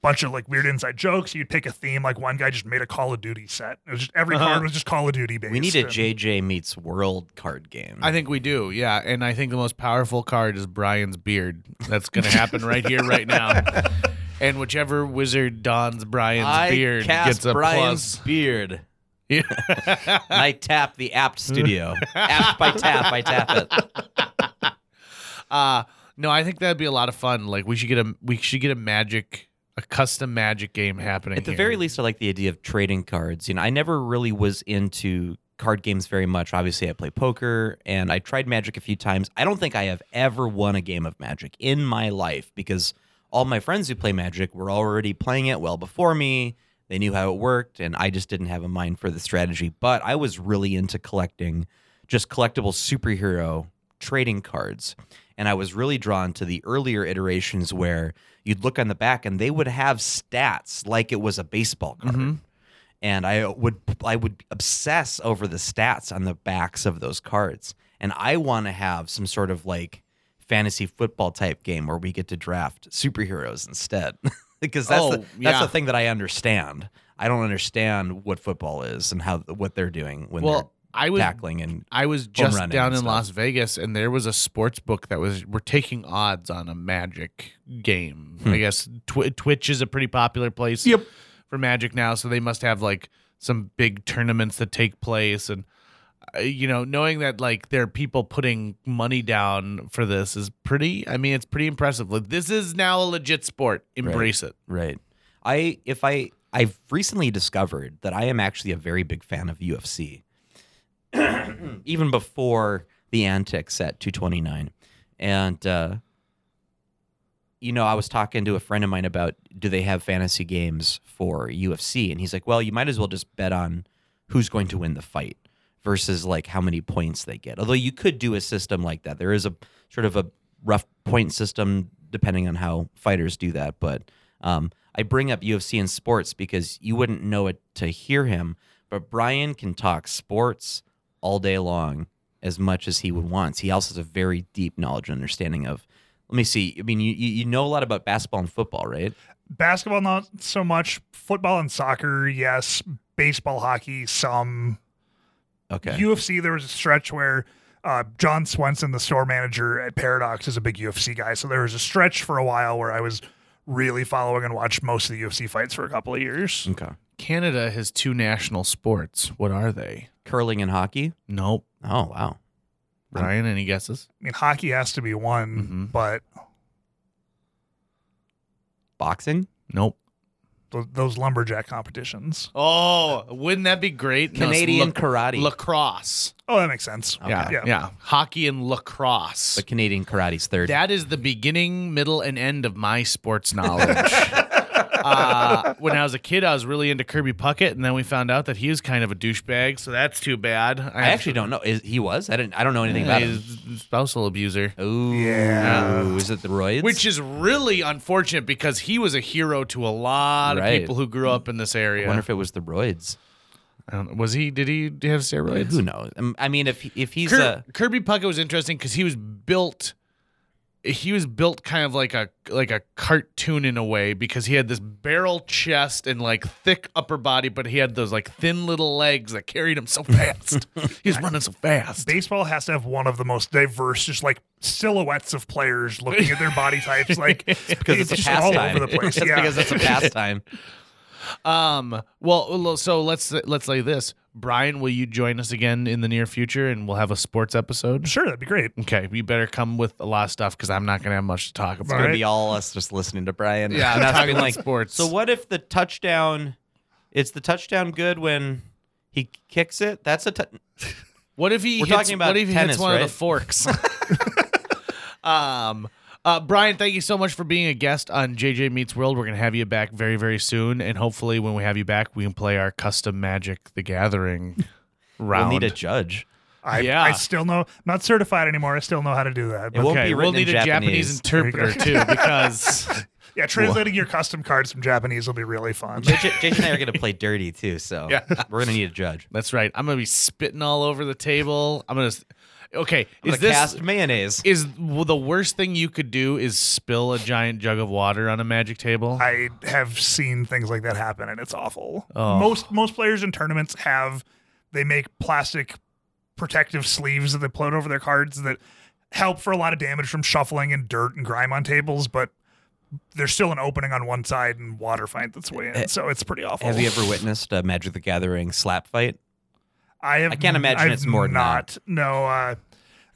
bunch of like weird inside jokes. You'd pick a theme. Like one guy just made a Call of Duty set. It was just every card was just Call of Duty based. We need a and- JJ meets world card game. I think we do, yeah. And I think the most powerful card is Brian's beard. That's going to happen right here, right now. And whichever wizard dons Brian's I beard cast gets a Brian's beard. plus. And I tap the apt studio. apt by tap, I tap it. Uh no, I think that'd be a lot of fun. Like we should get a we should get a magic a custom magic game happening. At the here. very least, I like the idea of trading cards. You know, I never really was into card games very much. Obviously, I play poker and I tried Magic a few times. I don't think I have ever won a game of Magic in my life because all my friends who play Magic were already playing it well before me. They knew how it worked, and I just didn't have a mind for the strategy. But I was really into collecting just collectible superhero trading cards. And I was really drawn to the earlier iterations where you'd look on the back and they would have stats like it was a baseball card. Mm-hmm. And I would I would obsess over the stats on the backs of those cards. And I want to have some sort of like fantasy football type game where we get to draft superheroes instead. because oh, that's the, Oh, that's yeah. the thing that I understand. I don't understand what football is and how what they're doing when Well, I was tackling and I was just down in. Las Vegas and there was a sports book that was we're taking odds on a magic game. Hmm. I guess Twi- Twitch is a pretty popular place Yep. for magic now, so they must have like some big tournaments that take place and uh, you know, knowing that like there are people putting money down for this is pretty I mean it's pretty impressive. Like this is now a legit sport. Embrace it. Right. I if I I've recently discovered that I am actually a very big fan of UFC. Even before the antics at 229. And uh you know, I was talking to a friend of mine about do they have fantasy games for UFC and he's like, "Well, you might as well just bet on who's going to win the fight versus like how many points they get." Although you could do a system like that. There is a sort of a rough point system depending on how fighters do that, but um, I bring up UFC and sports because you wouldn't know it to hear him, but Brian can talk sports all day long as much as he would want. He also has a very deep knowledge and understanding of. Let me see. I mean, you you know a lot about basketball and football, right? Basketball, not so much. Football and soccer, yes. Baseball, hockey, some. Okay. UFC, there was a stretch where uh, John Swenson, the store manager at Paradox, is a big UFC guy. So there was a stretch for a while where I was really following and watched most of the UFC fights for a couple of years. okay. Canada has two national sports. What are they? Curling and hockey. Nope. Oh wow. Ryan, any guesses? I mean, hockey has to be one, Mhm. but Boxing. Nope. th- those lumberjack competitions. Oh, wouldn't that be great? No, it's Canadian lac- karate. lacrosse. Oh, that makes sense. Yeah, Yeah. yeah, Hockey and lacrosse. the Canadian karate's third. That is the beginning, middle, and end of my sports knowledge. uh, when I was a kid, I was really into Kirby Puckett, and then we found out that he was kind of a douchebag, so that's too bad. I actually don't know. Is, he was. I didn't. I don't know anything about him. He's a spousal abuser. Oh, Yeah. Is it the roids? Which is really unfortunate because he was a hero to a lot Right. of people who grew up in this area. I area. wonder if it was the roids. I don't- know. was he? Did he have steroids? Who knows? Um, I mean, if if he's Kir- a Kirby Puckett was interesting because he was built. He was built kind of like a like a cartoon in a way because he had this barrel chest and like thick upper body, but he had those like thin little legs that carried him so fast. he was running so fast. Baseball has to have one of the most diverse, just like silhouettes of players looking at their body types. Like because it's, a just all pastime. over the place. That's yeah. because it's a pastime. Um. Well, so let's let's say this, Brian. Will you join us again in the near future, and we'll have a sports episode? sure, that'd be great. Okay, you better come with a lot of stuff because I'm not gonna have much to talk about. It's about. gonna be all us just listening to Brian. Yeah, and talking about like sports. So what if the touchdown? It's the touchdown good when he kicks it. That's a What if he We're hits, talking about what if he tennis, hits one of the forks? um, uh, Brian, thank you so much for being a guest on JJ Meets World. We're gonna have you back very, very soon, and hopefully, when we have you back, we can play our custom Magic: The Gathering we'll round. need a judge. I, Yeah. I still know, not certified anymore. I still know how to do that. It won't okay, be we'll need in a Japanese Japanese. interpreter too, because Yeah, translating your custom cards from Japanese will be really fun. JJ, JJ and I are going to play dirty too, so Yeah. we're going to need a judge. That's right. I'm gonna be spitting all over the table. I'm gonna. Okay, I'm is this cast mayonnaise. is well, the worst thing you could do is spill a giant jug of water on a magic table? I have seen things like that happen, and it's awful. Oh. Most most players in tournaments have they make plastic protective sleeves that they put over their cards that help for a lot of damage from shuffling and dirt and grime on tables, but there's still an opening on one side and water finds its way in, so it's pretty awful. Eh, Have you ever witnessed a Magic the Gathering slap fight? I have. I can't imagine I've it's more than not. No. Uh,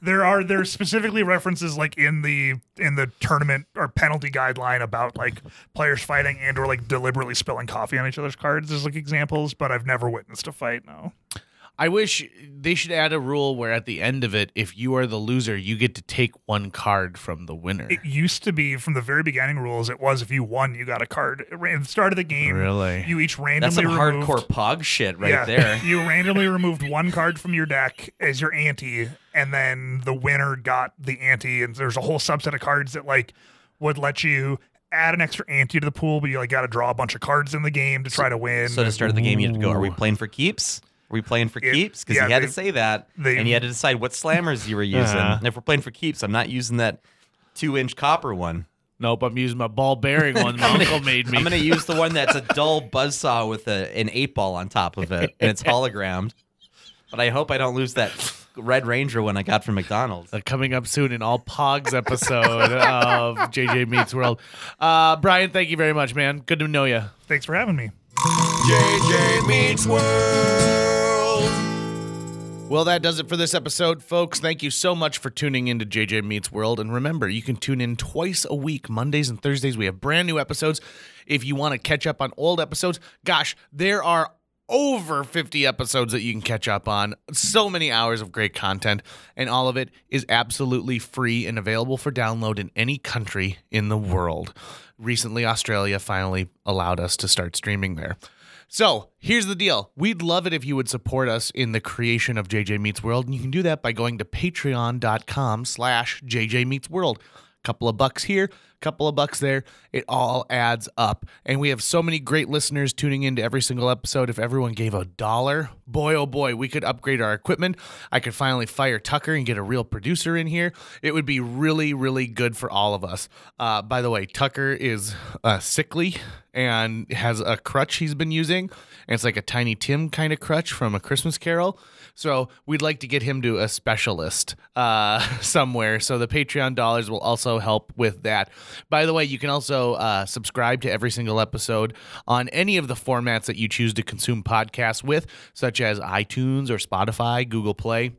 there are there's specifically references like in the in the tournament or penalty guideline about like players fighting and or like deliberately spilling coffee on each other's cards There's like examples, but I've never witnessed a fight. No. I wish they should add a rule where at the end of it, if you are the loser, you get to take one card from the winner. It used to be from the very beginning rules. It was if you won, you got a card. At the start of the game, Really? you each That's randomly some removed, hardcore pog shit right yeah, there. you randomly removed one card from your deck as your ante, and then the winner got the ante. And there's a whole subset of cards that like would let you add an extra ante to the pool, but you like got to draw a bunch of cards in the game to try to win. So to start of the game, you had to go. Are we playing for keeps? Are we playing for It- keeps? Because yeah, you had they- to say that, they- and you had to decide what slammers you were using. Uh-huh. And if we're playing for keeps, I'm not using that two-inch copper one. nope, I'm using my ball bearing one my uncle made me. I'm going to use the one that's a dull buzzsaw with a, an eight ball on top of it, and it's hologrammed. But I hope I don't lose that Red Ranger one I got from McDonald's. Uh, coming up soon in all Pogs episode of JJ Meets World. Uh, Brian, thank you very much, man. Good to know you. Thanks for having me. JJ Meets World. Well, that does it for this episode, folks. Thank you so much for tuning into JJ Meets World. And remember, you can tune in twice a week, Mondays and Thursdays. We have brand new episodes. If you want to catch up on old episodes, gosh, there are over 50 episodes that you can catch up on. So many hours of great content, and all of it is absolutely free and available for download in any country in the world. Recently, Australia finally allowed us to start streaming there. So here's the deal. We'd love it if you would support us in the creation of JJ Meets World. And you can do that by going to patreon.com slash JJ Meets World. A couple of bucks here, couple of bucks there. It all adds up. And we have so many great listeners tuning into every single episode. If everyone gave a dollar, boy, oh boy, we could upgrade our equipment. I could finally fire Tucker and get a real producer in here. It would be really, really good for all of us. Uh, by the way, Tucker is uh, sickly and has a crutch he's been using. And it's like a Tiny Tim kind of crutch from A Christmas Carol. So we'd like to get him to a specialist uh, somewhere. So the Patreon dollars will also help with that. By the way, you can also uh, subscribe to every single episode on any of the formats that you choose to consume podcasts with, such as iTunes or Spotify, Google Play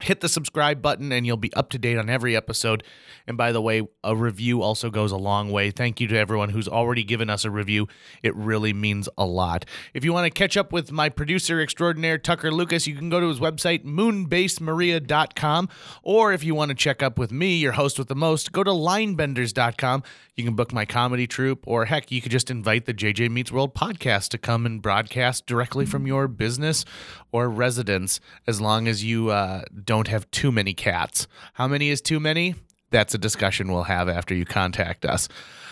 hit the subscribe button and you'll be up to date on every episode. And by the way, a review also goes a long way. Thank you to everyone who's already given us a review. It really means a lot. If you want to catch up with my producer extraordinaire, Tucker Lucas, you can go to his website, moonbasemaria.com. Or if you want to check up with me, your host with the most, go to linebenders.com. You can book my comedy troupe, or heck, you could just invite the JJ Meets World podcast to come and broadcast directly from your business or residence, as long as you uh, don't have too many cats. How many is too many? That's a discussion we'll have after you contact us.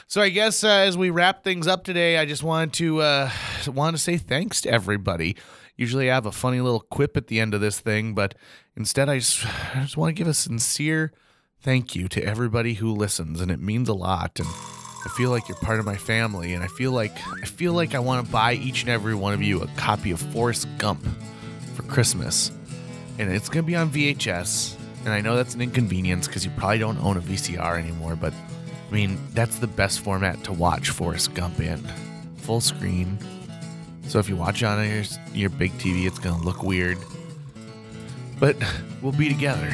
So I guess uh, as we wrap things up today, I just wanted to uh, want to say thanks to everybody. Usually I have a funny little quip at the end of this thing, but instead I just, I just want to give a sincere thank you to everybody who listens, and it means a lot. And I feel like you're part of my family, and I feel like I feel like I want to buy each and every one of you a copy of Forrest Gump for Christmas, and it's gonna be on VHS. And I know that's an inconvenience because you probably don't own a VCR anymore, but I mean that's the best format to watch Forrest Gump in, full screen. So if you watch it on your your big TV, it's gonna look weird, but we'll be together.